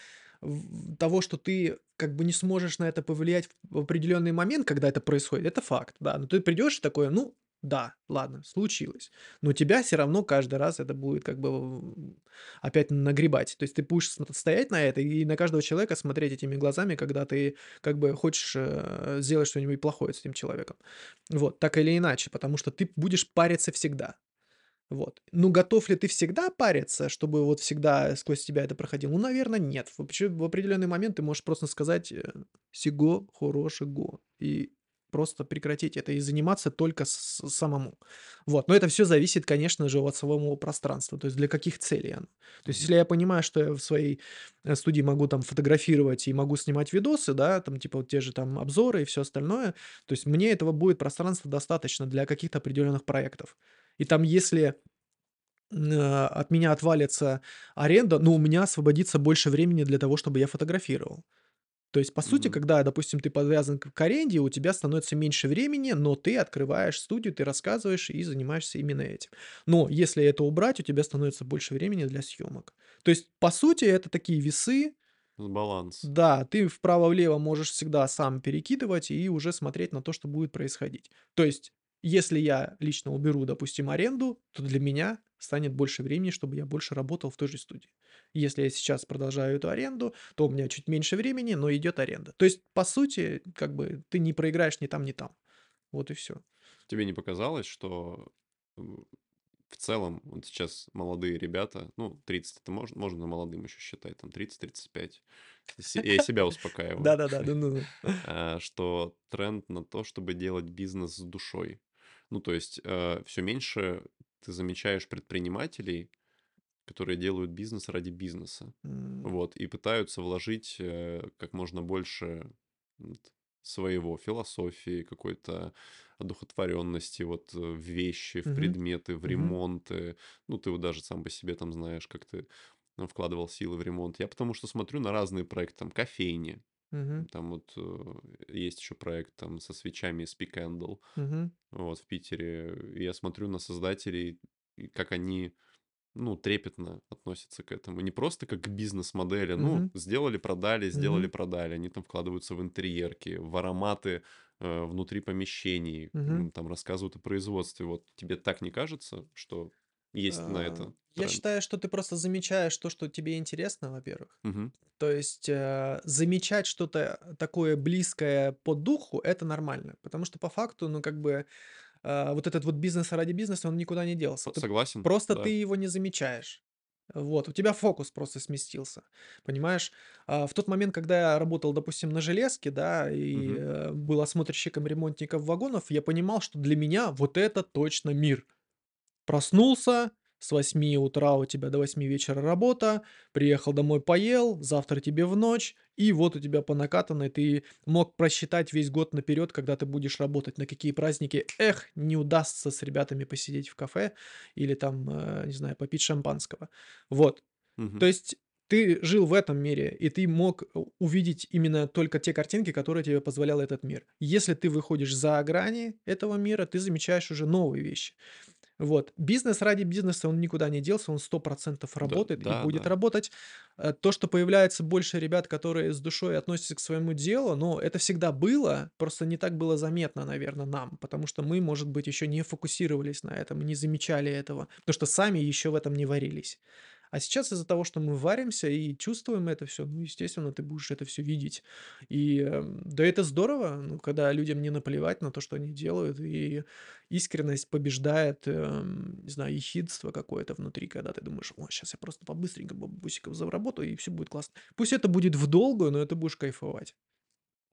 Speaker 2: того, что ты как бы не сможешь на это повлиять в определенный момент, когда это происходит, это факт, да. Но ты придешь такой: "Ну да, ладно, случилось". Но тебя все равно каждый раз это будет как бы, опять нагребать. То есть ты будешь стоять на это и на каждого человека смотреть этими глазами, когда ты как бы хочешь, э, сделать что-нибудь плохое с этим человеком. Вот, так или иначе, потому что ты будешь париться всегда. Вот. Ну, готов ли ты всегда париться, чтобы вот всегда сквозь тебя это проходило? Ну, наверное, нет. Вообще, в определенный момент ты можешь просто сказать, э, "Сего хорошего", и просто прекратить это и заниматься только с самому. Вот, но это все зависит, конечно же, от самого пространства, то есть для каких целей оно. То есть если я понимаю, что я в своей, э, студии могу там фотографировать и могу снимать видосы, да, там типа вот те же там обзоры и все остальное, то есть мне этого будет пространства достаточно для каких-то определенных проектов. И там если а, от меня отвалится аренда, но у меня освободится больше времени для того, чтобы я фотографировал. То есть, по сути,
Speaker 1: Мгм.
Speaker 2: когда, допустим, ты подвязан к аренде, у тебя становится меньше времени, но ты открываешь студию, ты рассказываешь и занимаешься именно этим. Но если это убрать, у тебя становится больше времени для съемок. То есть, по сути, это такие весы.
Speaker 1: Баланс.
Speaker 2: Да, ты вправо-влево можешь всегда сам перекидывать и уже смотреть на то, что будет происходить. То есть, если я лично уберу, допустим, аренду, то для меня станет больше времени, чтобы я больше работал в той же студии. Если я сейчас продолжаю эту аренду, то у меня чуть меньше времени, но идет аренда. То есть, по сути, как бы ты не проиграешь ни там, ни там. Вот и все.
Speaker 1: Тебе не показалось, что в целом вот сейчас молодые ребята, ну, 30 это можно, можно молодым еще считать, там 30-35. Се- Я себя успокаиваю,
Speaker 2: Да-да-да,
Speaker 1: а, что тренд на то, чтобы делать бизнес с душой. Ну, то есть все меньше ты замечаешь предпринимателей, которые делают бизнес ради бизнеса.
Speaker 2: М,
Speaker 1: Вот, и пытаются вложить э, как можно больше своего, философии, какой-то одухотворенности вот э, в вещи, в
Speaker 2: мгм,
Speaker 1: предметы, в ремонты. Ну, ты вот даже сам по себе там знаешь, как ты ну, вкладывал силы в ремонт. Я потому что смотрю на разные проекты, там, кофейни,
Speaker 2: мгм,
Speaker 1: там вот э, есть еще проект там со свечами Speak Candle,
Speaker 2: мгм.
Speaker 1: вот, в Питере. Я смотрю на создателей, как они ну, трепетно относятся к этому. Не просто как к бизнес-модели. Ну,
Speaker 2: Мгм.
Speaker 1: сделали, продали, сделали,
Speaker 2: Мгм.
Speaker 1: продали. Они там вкладываются в интерьерки, в ароматы э, внутри помещений, м, там рассказывают о производстве. Вот тебе так не кажется, что есть на
Speaker 2: А,
Speaker 1: это
Speaker 2: я
Speaker 1: тренд?
Speaker 2: считаю, что ты просто замечаешь то, что тебе интересно, во-первых. То есть, э, замечать что-то такое близкое по духу- это нормально. Потому что по факту, ну, как бы, а, вот этот вот бизнес ради бизнеса, он никуда не делся.
Speaker 1: П-
Speaker 2: Ты
Speaker 1: Согласен,
Speaker 2: просто ты
Speaker 1: да.
Speaker 2: его не замечаешь. Вот, у тебя фокус просто сместился. Понимаешь? А, в тот момент, когда я работал, допустим, на железке, да, и, э, был осмотрщиком ремонтников вагонов, я понимал, что для меня вот это точно мир. Проснулся, с восьми утра у тебя до восьми вечера работа, приехал домой, поел, завтра тебе в ночь, и вот у тебя по накатанной ты мог просчитать весь год наперед, когда ты будешь работать, на какие праздники. Эх, не удастся с ребятами посидеть в кафе или там, э, не знаю, попить шампанского. Вот. То
Speaker 1: Мгм.
Speaker 2: есть ты жил в этом мире, и ты мог у- увидеть именно только те картинки, которые тебе позволял этот мир. Если ты выходишь за грани этого мира, ты замечаешь уже новые вещи. Вот. Бизнес ради бизнеса, он никуда не делся, он 100%
Speaker 1: Да,
Speaker 2: работает и
Speaker 1: да,
Speaker 2: будет
Speaker 1: да.
Speaker 2: работать. Э, То, что появляется больше ребят, которые с душой относятся к своему делу, но это всегда было, просто не так было заметно, наверное, нам, потому что мы, может быть, еще не фокусировались на этом, не замечали этого, потому что сами еще в этом не варились. А сейчас из-за того, что мы варимся и чувствуем это все, ну, естественно, ты будешь это все видеть. И, эм, да, это здорово, ну, когда людям не наплевать на то, что они делают, и искренность побеждает, эм, не знаю, ехидство какое-то внутри, когда ты думаешь: "О, сейчас я просто по-быстренькому бабусиков заработаю, и все будет классно". Пусть это будет в долгую, но это будешь кайфовать.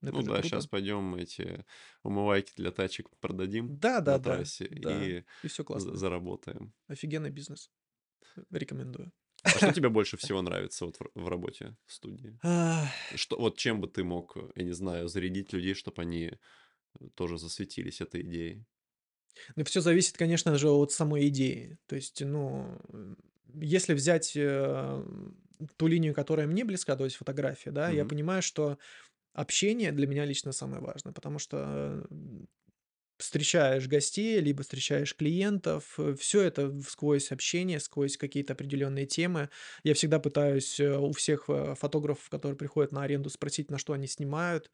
Speaker 2: Это
Speaker 1: Ну да,
Speaker 2: круто.
Speaker 1: сейчас пойдем эти умывайки для тачек продадим на
Speaker 2: Да-да-да,
Speaker 1: трассе
Speaker 2: да,
Speaker 1: и
Speaker 2: и все классно.
Speaker 1: заработаем.
Speaker 2: Офигенный бизнес. Рекомендую.
Speaker 1: А что тебе больше всего нравится вот в, в работе в студии? Что, вот чем бы ты мог, э, я не знаю, зарядить людей, чтобы они э, тоже засветились этой идеей?
Speaker 2: Ну, все зависит, конечно же, от самой идеи. То есть, ну, если взять, э, ту линию, которая мне близка, то есть фотография, да, я
Speaker 1: Мгм.
Speaker 2: понимаю, что общение для меня лично самое важное, потому что, встречаешь гостей, либо встречаешь клиентов, все это сквозь общение, сквозь какие-то определенные темы. Я всегда пытаюсь, э, у всех, э, фотографов, которые приходят на аренду, спросить, на что они снимают.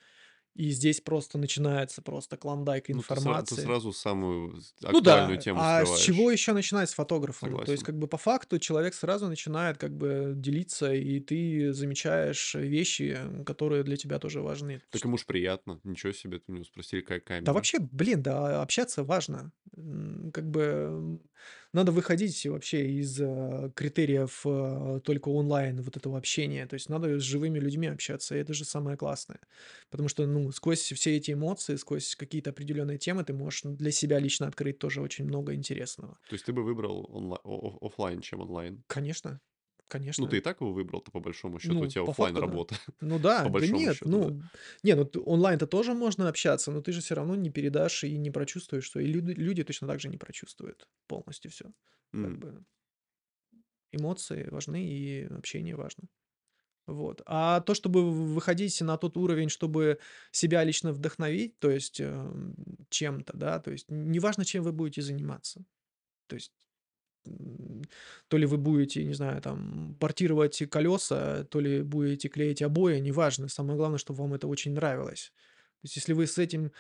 Speaker 2: И здесь просто начинается просто клондайк
Speaker 1: Ну, ты, ты
Speaker 2: информации.
Speaker 1: сразу самую
Speaker 2: Ну
Speaker 1: актуальную
Speaker 2: да,
Speaker 1: тему
Speaker 2: а с чего еще начинать с фотографом? То есть,
Speaker 1: Согласен.
Speaker 2: как бы по факту человек сразу начинает как бы делиться, и ты замечаешь вещи, которые для тебя тоже важны.
Speaker 1: Так ему ж приятно. Ничего себе, ты у него спросили, какая
Speaker 2: Да
Speaker 1: камера.
Speaker 2: вообще, блин, да, общаться важно. Как бы, надо выходить вообще из, а, критериев, а, только онлайн вот этого общения. То есть надо с живыми людьми общаться, и это же самое классное. Потому что, ну, сквозь все эти эмоции, сквозь какие-то определенные темы ты можешь, ну, для себя лично открыть тоже очень много интересного.
Speaker 1: То есть ты бы выбрал онла о о оффлайн, чем онлайн?
Speaker 2: Конечно,
Speaker 1: Ну, ты
Speaker 2: конечно.
Speaker 1: и так его выбрал-то, по большому счету, у
Speaker 2: Ну,
Speaker 1: тебя
Speaker 2: по
Speaker 1: оффлайн
Speaker 2: факту, да.
Speaker 1: работа,
Speaker 2: Ну
Speaker 1: по
Speaker 2: да, да
Speaker 1: большому
Speaker 2: нет,
Speaker 1: счету, да.
Speaker 2: ну, не, ну онлайн-то тоже можно общаться, но ты же всё равно не передашь и не прочувствуешь, что и люд люди точно так же не прочувствуют полностью всё. Как
Speaker 1: М.
Speaker 2: бы эмоции важны и общение важно. Вот. А то, чтобы выходить на тот уровень, чтобы себя лично вдохновить, то есть, эм, чем-то, да, то есть неважно, чем вы будете заниматься. То есть, то ли вы будете, не знаю, там, портировать колеса, то ли будете клеить обои, неважно. Самое главное, чтобы вам это очень нравилось. То есть если вы с этим,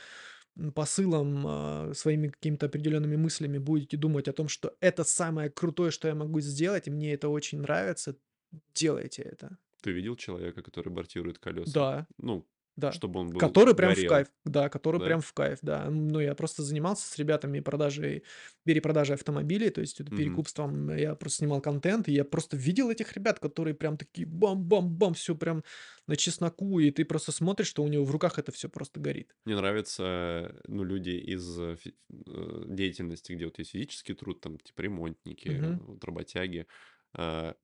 Speaker 2: посылом, а, своими какими-то определенными мыслями будете думать о том, что это самое крутое, что я могу сделать, и мне это очень нравится, делайте это.
Speaker 1: Ты видел человека, который бортирует колеса?
Speaker 2: Да,
Speaker 1: Ну,
Speaker 2: да.
Speaker 1: чтобы он был
Speaker 2: Который прям в
Speaker 1: горел,
Speaker 2: кайф, да, который
Speaker 1: да?
Speaker 2: прям в кайф, да. Ну, я просто занимался с ребятами продажей перепродажей автомобилей, то есть это перекупством. Я просто снимал контент, и я просто видел этих ребят, которые прям такие бам-бам-бам, всё прям на чесноку, и ты просто смотришь, что у него в руках это всё просто горит.
Speaker 1: Мне нравятся, э, ну, люди из, э, деятельности, где вот есть физический труд, там, типа ремонтники,
Speaker 2: Мгм.
Speaker 1: вот работяги,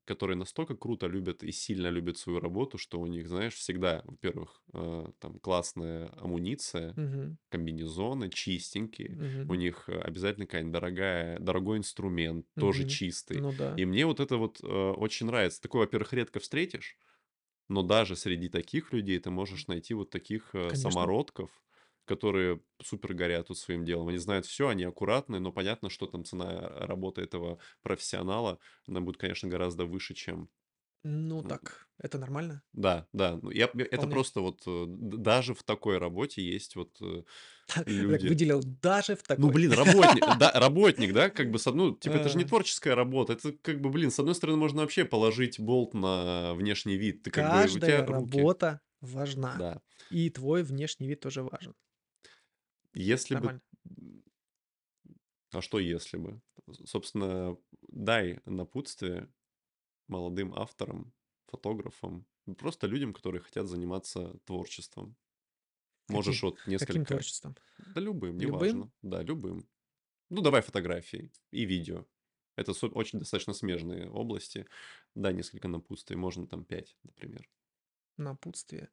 Speaker 1: которые настолько круто любят и сильно любят свою работу, что у них, знаешь, всегда, во-первых, а, там классная амуниция,
Speaker 2: Мгм.
Speaker 1: комбинезоны чистенькие, у
Speaker 2: Мгм.
Speaker 1: них, э, обязательно какая-нибудь дорогая дорогой инструмент, тоже
Speaker 2: Мгм.
Speaker 1: чистый.
Speaker 2: Ну да.
Speaker 1: И мне вот это вот, э, очень нравится. Такое, во-первых, редко встретишь, но даже среди таких людей ты можешь найти вот таких, э,
Speaker 2: Конечно.
Speaker 1: самородков, которые супер горят вот своим делом. Они знают всё, они аккуратны, но понятно, что там цена, э, работы этого профессионала, она будет, конечно, гораздо выше, чем
Speaker 2: Ну так, это нормально.
Speaker 1: Да, да, ну, я это просто вот, э, даже в такой работе есть вот, э,
Speaker 2: Так
Speaker 1: люди.
Speaker 2: выделил: "Даже в
Speaker 1: Ну,
Speaker 2: такой".
Speaker 1: блин, работни да, работник, да, как бы с одну типа это же не творческая работа, это как бы, блин, с одной стороны, можно вообще положить болт на внешний вид. Ты как бы, у тя
Speaker 2: Каждая
Speaker 1: руки
Speaker 2: работа важна,
Speaker 1: Да.
Speaker 2: и твой внешний вид тоже важен.
Speaker 1: Если бы
Speaker 2: Нормально.
Speaker 1: м А что если бы? Собственно, дай напутствие молодым авторам, фотографам, просто людям, которые хотят заниматься творчеством.
Speaker 2: Каким
Speaker 1: Можешь вот
Speaker 2: каким
Speaker 1: несколько
Speaker 2: творчеством?
Speaker 1: Да любым, неважно. Да, любым. Ну, давай фотографии и видео. Это очень достаточно смежные области. Дай несколько напутствий, можно там 5, например.
Speaker 2: Напутствие.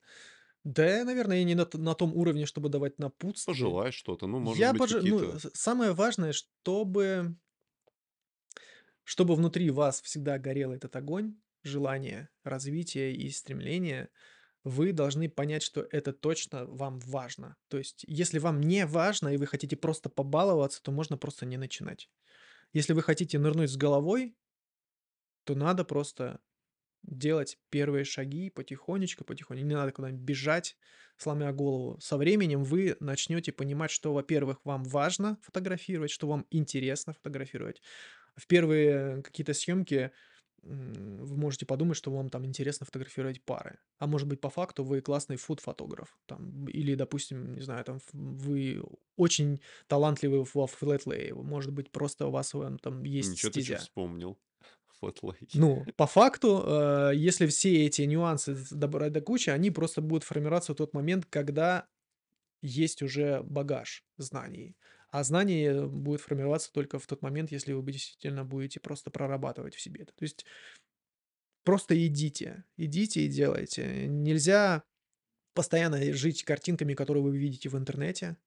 Speaker 2: Да, я, наверное, и не на т на том уровне, чтобы давать напутствие.
Speaker 1: Пожелай что-то, ну, может
Speaker 2: Я
Speaker 1: быть,
Speaker 2: поже ну,
Speaker 1: какие-то
Speaker 2: с самое важное, чтобы чтобы внутри вас всегда горел этот огонь желания, развития и стремления, вы должны понять, что это точно вам важно. То есть, если вам не важно и вы хотите просто побаловаться, то можно просто не начинать. Если вы хотите нырнуть с головой то надо просто делать первые шаги потихонечку, потихонь не надо куда-нибудь бежать, сломя голову. Со временем вы начнете понимать, что, во-первых, вам важно фотографировать, что вам интересно фотографировать. В первые какие-то съемки, вы можете подумать, что вам там интересно фотографировать пары, а может быть, по факту вы классный фуд-фотограф там или, допустим, не знаю, там вы очень талантливый во флет-лей, может быть, просто у вас вон там есть
Speaker 1: Ничего ты
Speaker 2: стезя.
Speaker 1: вспомнил. Флэт-лей.
Speaker 2: Ну, по факту, э, если все эти нюансы добрать до кучи, они просто будут формироваться в тот момент, когда есть уже багаж знаний. А знание будет формироваться только в тот момент, если вы действительно будете просто прорабатывать в себе это. То есть просто идите, идите и делайте. Нельзя постоянно, жить картинками, которые вы видите в интернете.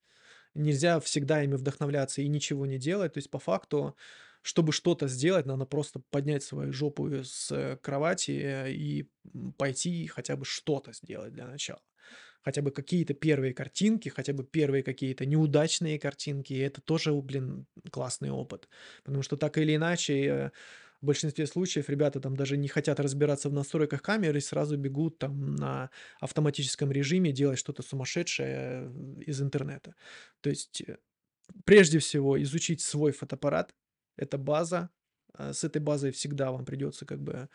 Speaker 2: Нельзя всегда ими вдохновляться и ничего не делать. То есть, по факту, чтобы что-то сделать, надо просто поднять свою жопу с кровати, э, и, пойти хотя бы что-то сделать для начала. Хотя бы какие-то первые картинки, хотя бы первые какие-то неудачные картинки. Это тоже, блин, классный опыт. Потому что так или иначе, э, в большинстве случаев ребята там даже не хотят разбираться в настройках камеры и сразу бегут там на автоматическом режиме делать что-то сумасшедшее, э, из интернета. То есть, э, прежде всего изучить свой фотоаппарат. Это база. А, с этой базой всегда вам придется как бы,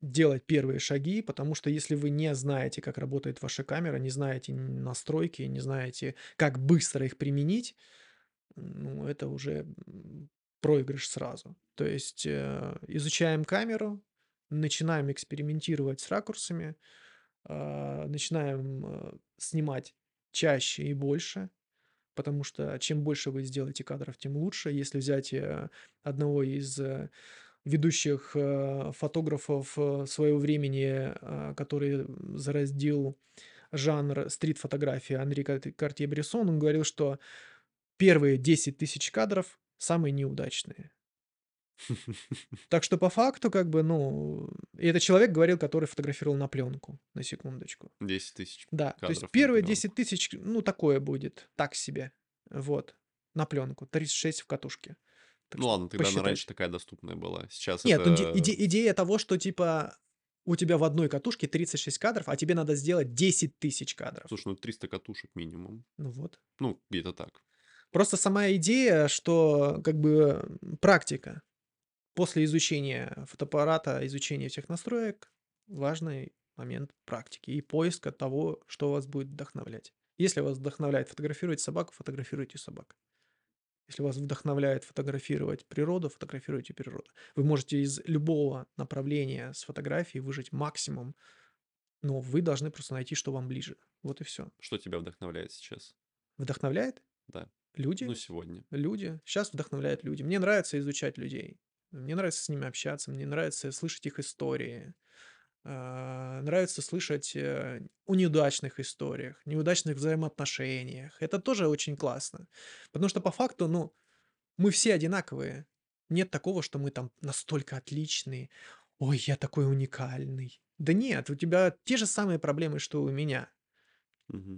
Speaker 2: делать первые шаги, потому что если вы не знаете, как работает ваша камера, не знаете настройки, не знаете, как быстро их применить ну, это уже проигрыш сразу. То есть э, изучаем камеру, начинаем экспериментировать с ракурсами, а, начинаем э, снимать чаще и больше, потому что чем больше вы сделаете кадров, тем лучше. Если взять э, одного из э, ведущих э, фотографов своего времени, который зараздил жанр стрит-фотографии Анри Кар- Картье-Брессон, он говорил, что первые 10 тысяч кадров самые неудачные. Так что по факту, как бы, ну, и это человек говорил, который фотографировал на пленку, на секундочку.
Speaker 1: 10 тысяч
Speaker 2: Да, то есть первые
Speaker 1: пленку.
Speaker 2: 10 тысяч, ну, такое будет, так себе, вот, на пленку, 36 в катушке. Так
Speaker 1: Ну ладно, тогда она
Speaker 2: посчитайте.
Speaker 1: раньше такая доступная была. Сейчас
Speaker 2: Нет, ну, иде-
Speaker 1: это...
Speaker 2: иде- идея того, что, типа, у тебя в одной катушке 36 кадров, а тебе надо сделать 10 тысяч кадров.
Speaker 1: Слушай, ну 300 катушек минимум.
Speaker 2: Ну вот.
Speaker 1: Ну, где-то так.
Speaker 2: Просто сама идея, что, как бы, практика. После изучения фотоаппарата, изучения всех настроек, важный момент практики и поиска того, что вас будет вдохновлять. Если вас вдохновляет фотографировать собак, фотографируйте собак. Если вас вдохновляет фотографировать природу, фотографируйте природу. Вы можете из любого направления с фотографией выжить максимум, но вы должны просто найти, что вам ближе. Вот и все.
Speaker 1: Что тебя вдохновляет сейчас?
Speaker 2: Вдохновляет?
Speaker 1: Да.
Speaker 2: Люди?
Speaker 1: Ну, сегодня.
Speaker 2: Люди. Сейчас вдохновляют люди. Мне нравится изучать людей. Мне нравится с ними общаться, мне нравится слышать их истории. А, Нравится слышать э, о неудачных историях, неудачных взаимоотношениях. Это тоже очень классно. Потому что по факту, ну, мы все одинаковые. Нет такого, что мы там настолько отличные. Ой, я такой уникальный. Да нет, у тебя те же самые проблемы, что у меня.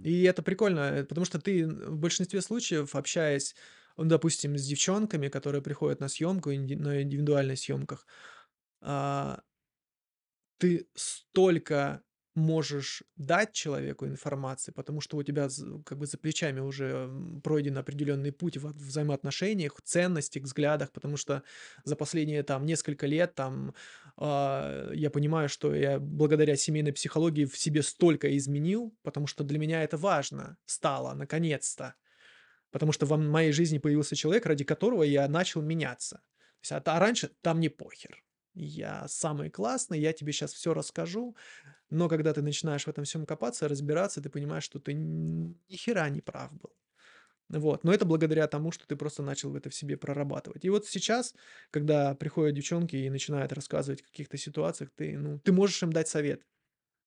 Speaker 2: И это прикольно, э, потому что ты в большинстве случаев, общаясь, ну, допустим, с девчонками, которые приходят на съемку, на индивидуальных съемках, а, ты столько можешь дать человеку информации, потому что у тебя как бы за плечами уже пройден определенный путь в взаимоотношениях, ценностях, взглядах, потому что за последние там несколько лет там а, я понимаю, что я благодаря семейной психологии в себе столько изменил, потому что для меня это важно стало, наконец-то. Потому что в моей жизни появился человек, ради которого я начал меняться. То есть, а, раньше там не похер. Я самый классный, я тебе сейчас все расскажу. Но когда ты начинаешь в этом всем копаться, разбираться, ты понимаешь, что ты ни хера не прав был. Вот. Но это благодаря тому, что ты просто начал это в себе прорабатывать. И вот сейчас, когда приходят девчонки и начинают рассказывать о каких-то ситуациях, ты, ну, ты можешь им дать совет.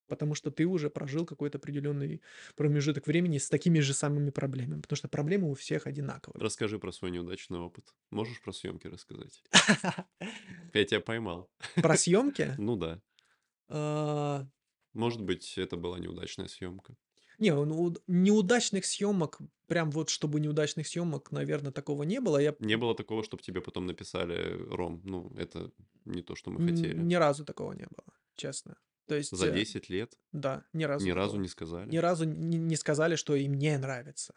Speaker 2: Потому что ты уже прожил какой-то определенный промежуток времени с такими же самыми проблемами. Потому что проблемы у всех одинаковые.
Speaker 1: Расскажи про свой неудачный опыт. Можешь про съемки рассказать? Я тебя поймал.
Speaker 2: Про съемки?
Speaker 1: Ну да.
Speaker 2: А,
Speaker 1: Может быть, это была неудачная съемка.
Speaker 2: Не, ну, уд- неудачных съемок, прям вот чтобы неудачных съемок, наверное, такого не было. Я
Speaker 1: Не было такого, чтобы тебе потом написали, Ром, ну, это не то, что мы хотели.
Speaker 2: ни разу такого не было, честно. То есть,
Speaker 1: За
Speaker 2: э,
Speaker 1: 10 лет
Speaker 2: да, ни разу
Speaker 1: ни разу не сказали.
Speaker 2: Ни разу не, не сказали, что им не нравится.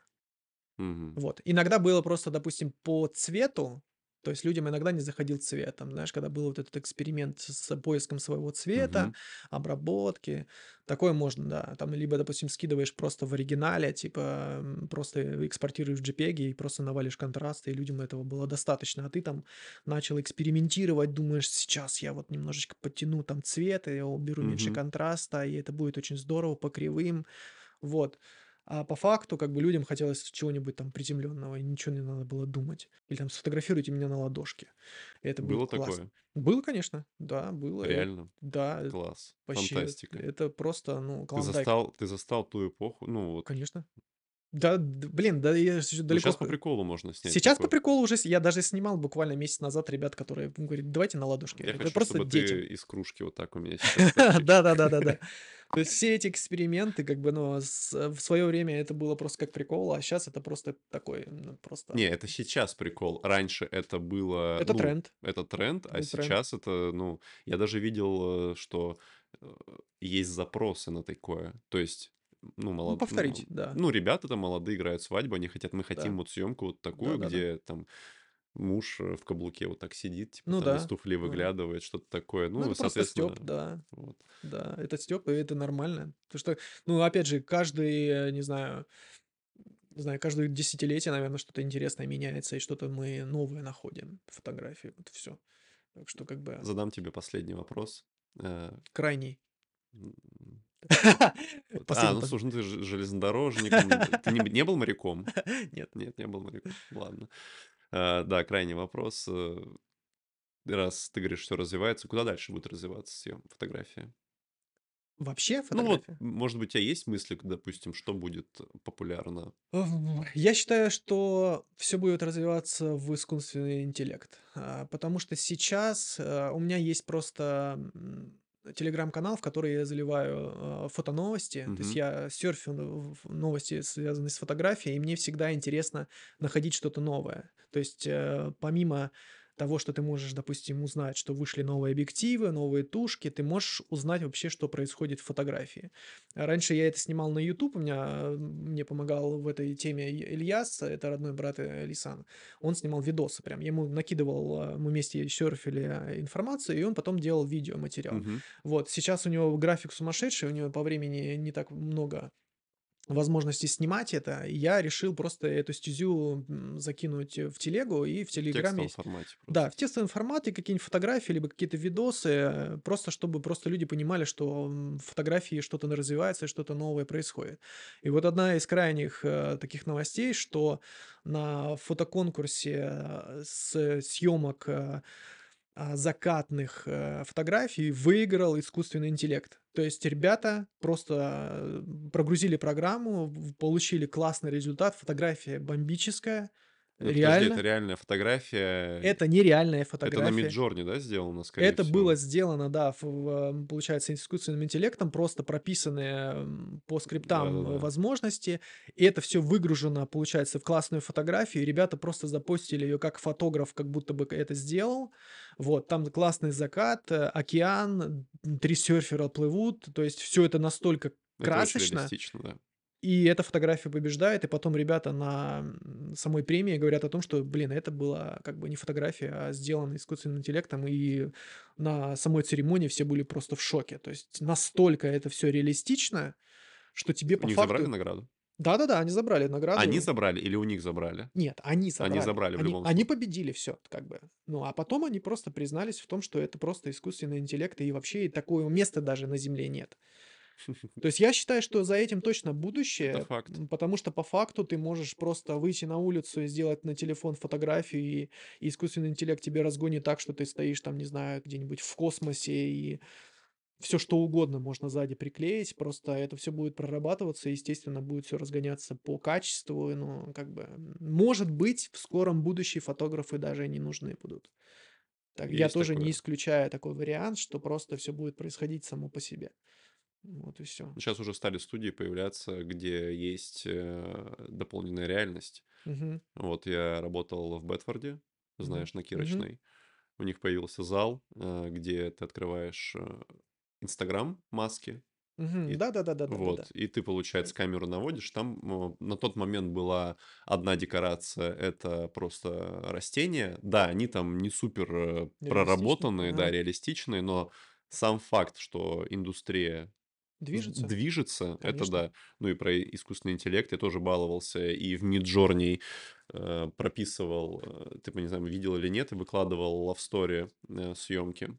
Speaker 1: Мгм.
Speaker 2: Вот. Иногда было просто, допустим, по цвету, то есть людям иногда не заходил цвет. Там, знаешь, когда был вот этот эксперимент с поиском своего цвета,
Speaker 1: Мгм.
Speaker 2: обработки, такое можно, да. Там либо, допустим, скидываешь просто в оригинале, типа просто экспортируешь JPEG и просто навалишь контрасты, и людям этого было достаточно. А ты там начал экспериментировать, думаешь, сейчас я вот немножечко подтяну там цвет, и я уберу меньше
Speaker 1: Мгм.
Speaker 2: контраста, и это будет очень здорово по кривым. Вот. А по факту, как бы людям хотелось чего-нибудь там приземленного, и ничего не надо было думать. Или там сфотографируйте меня на ладошке. И это
Speaker 1: Было
Speaker 2: классно.
Speaker 1: такое?
Speaker 2: Было, конечно, да, было.
Speaker 1: Реально?
Speaker 2: Да,
Speaker 1: Класс.
Speaker 2: вообще,
Speaker 1: Фантастика.
Speaker 2: это просто, ну,
Speaker 1: Ты
Speaker 2: клондайк.
Speaker 1: застал, ты застал ту эпоху, ну вот.
Speaker 2: Конечно. Да, блин, да я ещё
Speaker 1: Ну,
Speaker 2: далеко...
Speaker 1: сейчас по приколу можно снять
Speaker 2: Сейчас по
Speaker 1: такое.
Speaker 2: приколу уже, я даже снимал буквально месяц назад ребят, которые говорят, давайте на ладошке.
Speaker 1: Я
Speaker 2: это
Speaker 1: хочу,
Speaker 2: просто
Speaker 1: чтобы
Speaker 2: детям.
Speaker 1: ты из кружки вот так у меня сейчас торчишь.
Speaker 2: Да, да, да, да, да. То есть все эти эксперименты, как бы, ну, с- в свое время это было просто как прикол, а сейчас это просто такой, ну, просто...
Speaker 1: Не, это сейчас прикол. Раньше это было,
Speaker 2: Это
Speaker 1: ну,
Speaker 2: тренд.
Speaker 1: это тренд, а
Speaker 2: тренд.
Speaker 1: сейчас это, ну, я даже видел, э, что э, есть запросы на такое. То есть, ну,
Speaker 2: Ну,
Speaker 1: молод...
Speaker 2: повторить,
Speaker 1: ну,
Speaker 2: да.
Speaker 1: ну, ребята там молодые играют свадьбу, они хотят, мы хотим
Speaker 2: Да.
Speaker 1: вот съемку вот такую,
Speaker 2: Да-да-да.
Speaker 1: где там муж э, в каблуке вот так сидит, типа
Speaker 2: Ну
Speaker 1: там из
Speaker 2: да,
Speaker 1: туфли
Speaker 2: ну.
Speaker 1: выглядывает, что-то такое.
Speaker 2: Ну,
Speaker 1: Ну,
Speaker 2: это просто
Speaker 1: соответственно,
Speaker 2: стёб, да.
Speaker 1: вот.
Speaker 2: Да, это стёб, и это нормально. Потому что, ну, опять же, каждый, э, не знаю, Не знаю, каждое десятилетие, наверное, что-то интересное меняется, и что-то мы новое находим в фотографии. Вот всё. Так что как бы
Speaker 1: Задам тебе последний вопрос. Э,
Speaker 2: Крайний.
Speaker 1: а, ну слушай, ну ты же железнодорожник, ты не был моряком?
Speaker 2: Нет.
Speaker 1: Нет, не был моряком. Ладно. Э, да, крайний вопрос. Э, раз ты говоришь, всё развивается, куда дальше будет развиваться съем фотография?
Speaker 2: Вообще
Speaker 1: Ну вот,
Speaker 2: фотография?
Speaker 1: может быть, у тя есть мысли, допустим, что будет популярно?
Speaker 2: Я считаю, что всё будет развиваться в искусственный интеллект. А, потому что сейчас, э, у меня есть просто, телеграм-канал, в который я заливаю, э, фотоновости. То есть я серфю новости, связанные с фотографией, и мне всегда интересно находить что-то новое. То есть, э, помимо того, что ты можешь, допустим, узнать, что вышли новые объективы, новые тушки, ты можешь узнать вообще, что происходит в фотографии. Раньше я это снимал на "Ютуб", у меня мне помогал в этой теме Ильяс, это родной брат, э, Лейсана. Он снимал видосы прям. Я ему накидывал, э, мы вместе серфили, информацию, и он потом делал видеоматериал.
Speaker 1: Мгм.
Speaker 2: Вот сейчас у него график сумасшедший, у него по времени не так много возможностей снимать это. Я решил просто эту стезю, закинуть в телегу, и в
Speaker 1: В
Speaker 2: "Телеграме"
Speaker 1: текстовом
Speaker 2: есть
Speaker 1: формате
Speaker 2: Да,
Speaker 1: просто.
Speaker 2: в текстовом формате какие-нибудь фотографии, либо какие-то видосы, э, просто чтобы просто люди понимали, что, в фотографии что-то развивается, что-то новое происходит. И вот одна из крайних, э, таких новостей, что на фотоконкурсе, э, с съемок, э, закатных, э, фотографий выиграл искусственный интеллект. То есть ребята просто, э, прогрузили программу, получили классный результат, фотография бомбическая,
Speaker 1: Ну подожди, это
Speaker 2: реально.
Speaker 1: реальная фотография?
Speaker 2: Это нереальная
Speaker 1: Это на
Speaker 2: фотография.
Speaker 1: Midjourney, да, сделано, скорее
Speaker 2: Это было
Speaker 1: всего?
Speaker 2: сделано, да, в получается, искусственным интеллектом, просто прописанные, по скриптам
Speaker 1: Да-да-да.
Speaker 2: возможности. И это всё выгружено, получается, в классную фотографию. И ребята просто запостили её, как фотограф как будто бы это сделал. Вот, там классный закат, э, океан, 3 серфера плывут. То есть всё это настолько
Speaker 1: Это
Speaker 2: красочно.
Speaker 1: реалистично, да.
Speaker 2: И эта фотография побеждает, и потом ребята на, самой премии говорят о том, что, блин, это была как бы не фотография, а сделано искусственным интеллектом. И на самой церемонии все были просто в шоке. То есть настолько это всё реалистично, что тебе
Speaker 1: У
Speaker 2: по
Speaker 1: них забрали
Speaker 2: факту
Speaker 1: награду?
Speaker 2: Да-да-да, они забрали
Speaker 1: Они
Speaker 2: награду.
Speaker 1: забрали или у них забрали?
Speaker 2: Нет, они
Speaker 1: Они
Speaker 2: забрали.
Speaker 1: забрали в
Speaker 2: Они
Speaker 1: любом
Speaker 2: они
Speaker 1: случае.
Speaker 2: победили, всё как бы. Ну, а потом они просто признались в том, что это просто искусственный интеллект, и вообще такого места даже на Земле нет. То есть я считаю, что за этим точно
Speaker 1: Это
Speaker 2: будущее,
Speaker 1: факт.
Speaker 2: м, потому что по факту ты можешь просто выйти на улицу и сделать на телефон фотографию, и и искусственный интеллект тебе разгонит так, что ты стоишь там, не знаю, где-нибудь в космосе, и всё что угодно можно сзади приклеить. Просто это всё будет прорабатываться, естественно, будет всё разгоняться по качеству. И, ну, как бы, может быть, в скором будущем фотографы даже и не нужны будут. Так, я тоже не
Speaker 1: такое.
Speaker 2: исключаю такой вариант, что просто всё будет происходить само по себе. Вот и всё.
Speaker 1: Щас уже стали студии появляться, где есть, э, дополненная реальность.
Speaker 2: Мгм.
Speaker 1: Вот я работал в Бетфорде, знаешь, на
Speaker 2: Мгм.
Speaker 1: Кирочной. У них появился зал, э, где ты открываешь, э, "Инстаграм" маски,
Speaker 2: Мгм.
Speaker 1: и
Speaker 2: Да-да-да-да-да-да-да.
Speaker 1: вот, и ты, получается, камеру наводишь. Там, на тот момент была 1 декорация- это просто растения. Да, они там не супер, проработанные, да, реалистичные, но сам факт, что индустрия
Speaker 2: Движется?
Speaker 1: движется- это
Speaker 2: Конечно.
Speaker 1: да. Ну и про искусственный интеллект я тоже баловался и в Midjourney, э, прописывал, э, ты, не знаю, видел или нет, выкладывал Love Story, э, съемки.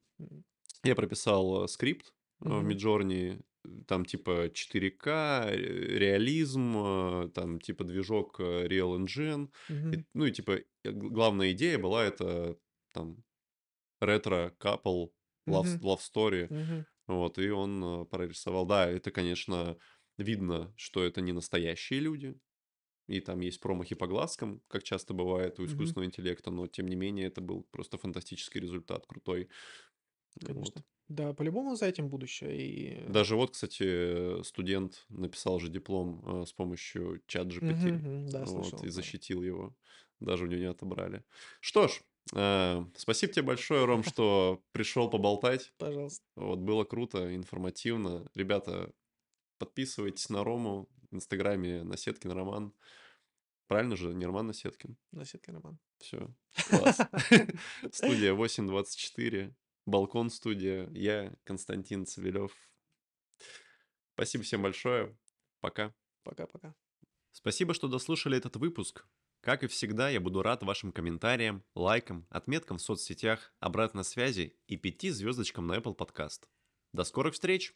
Speaker 1: Я прописал, э, скрипт, э, в. Midjourney, там типа 4К, э, реализм, там типа движок, Real Engine. И,
Speaker 2: Мгм.
Speaker 1: ну и типа, главная идея была- это там ретро couple, love
Speaker 2: Мгм.
Speaker 1: love story.
Speaker 2: Мгм.
Speaker 1: Вот, и он, э, прорисовал. Да, это, конечно, видно, что это не настоящие люди, и там есть промахи по глазкам, как часто бывает у искусственного интеллекта, но тем не менее это был просто фантастический результат, крутой. Вот.
Speaker 2: Конечно. Да, по-любому за этим будущее, и
Speaker 1: Даже вот, кстати, э, студент написал же диплом, э, с помощью
Speaker 2: Мгм,
Speaker 1: ChatGPT,
Speaker 2: мгм. Да,
Speaker 1: вот,
Speaker 2: слышал,
Speaker 1: и
Speaker 2: да.
Speaker 1: защитил его. Даже у него не отобрали. Что ж, спасибо тебе большое, Ром, что пришел поболтать.
Speaker 2: Пожалуйста.
Speaker 1: Вот, было круто, информативно. Ребята, подписывайтесь на Рому в "Инстаграме" Наседкин Роман. Правильно же, не Роман Наседкин?
Speaker 2: Наседкин Роман.
Speaker 1: Всё, класс. Студия 824, Балкон студия, я Константин Цивилев. Спасибо всем большое. Пока.
Speaker 2: Пока-пока.
Speaker 1: Спасибо, что дослушали этот выпуск. Как и всегда, я буду рад вашим комментариям, лайкам, отметкам в соцсетях, обратной связи и пяти звездочкам на Apple Podcast. До скорых встреч!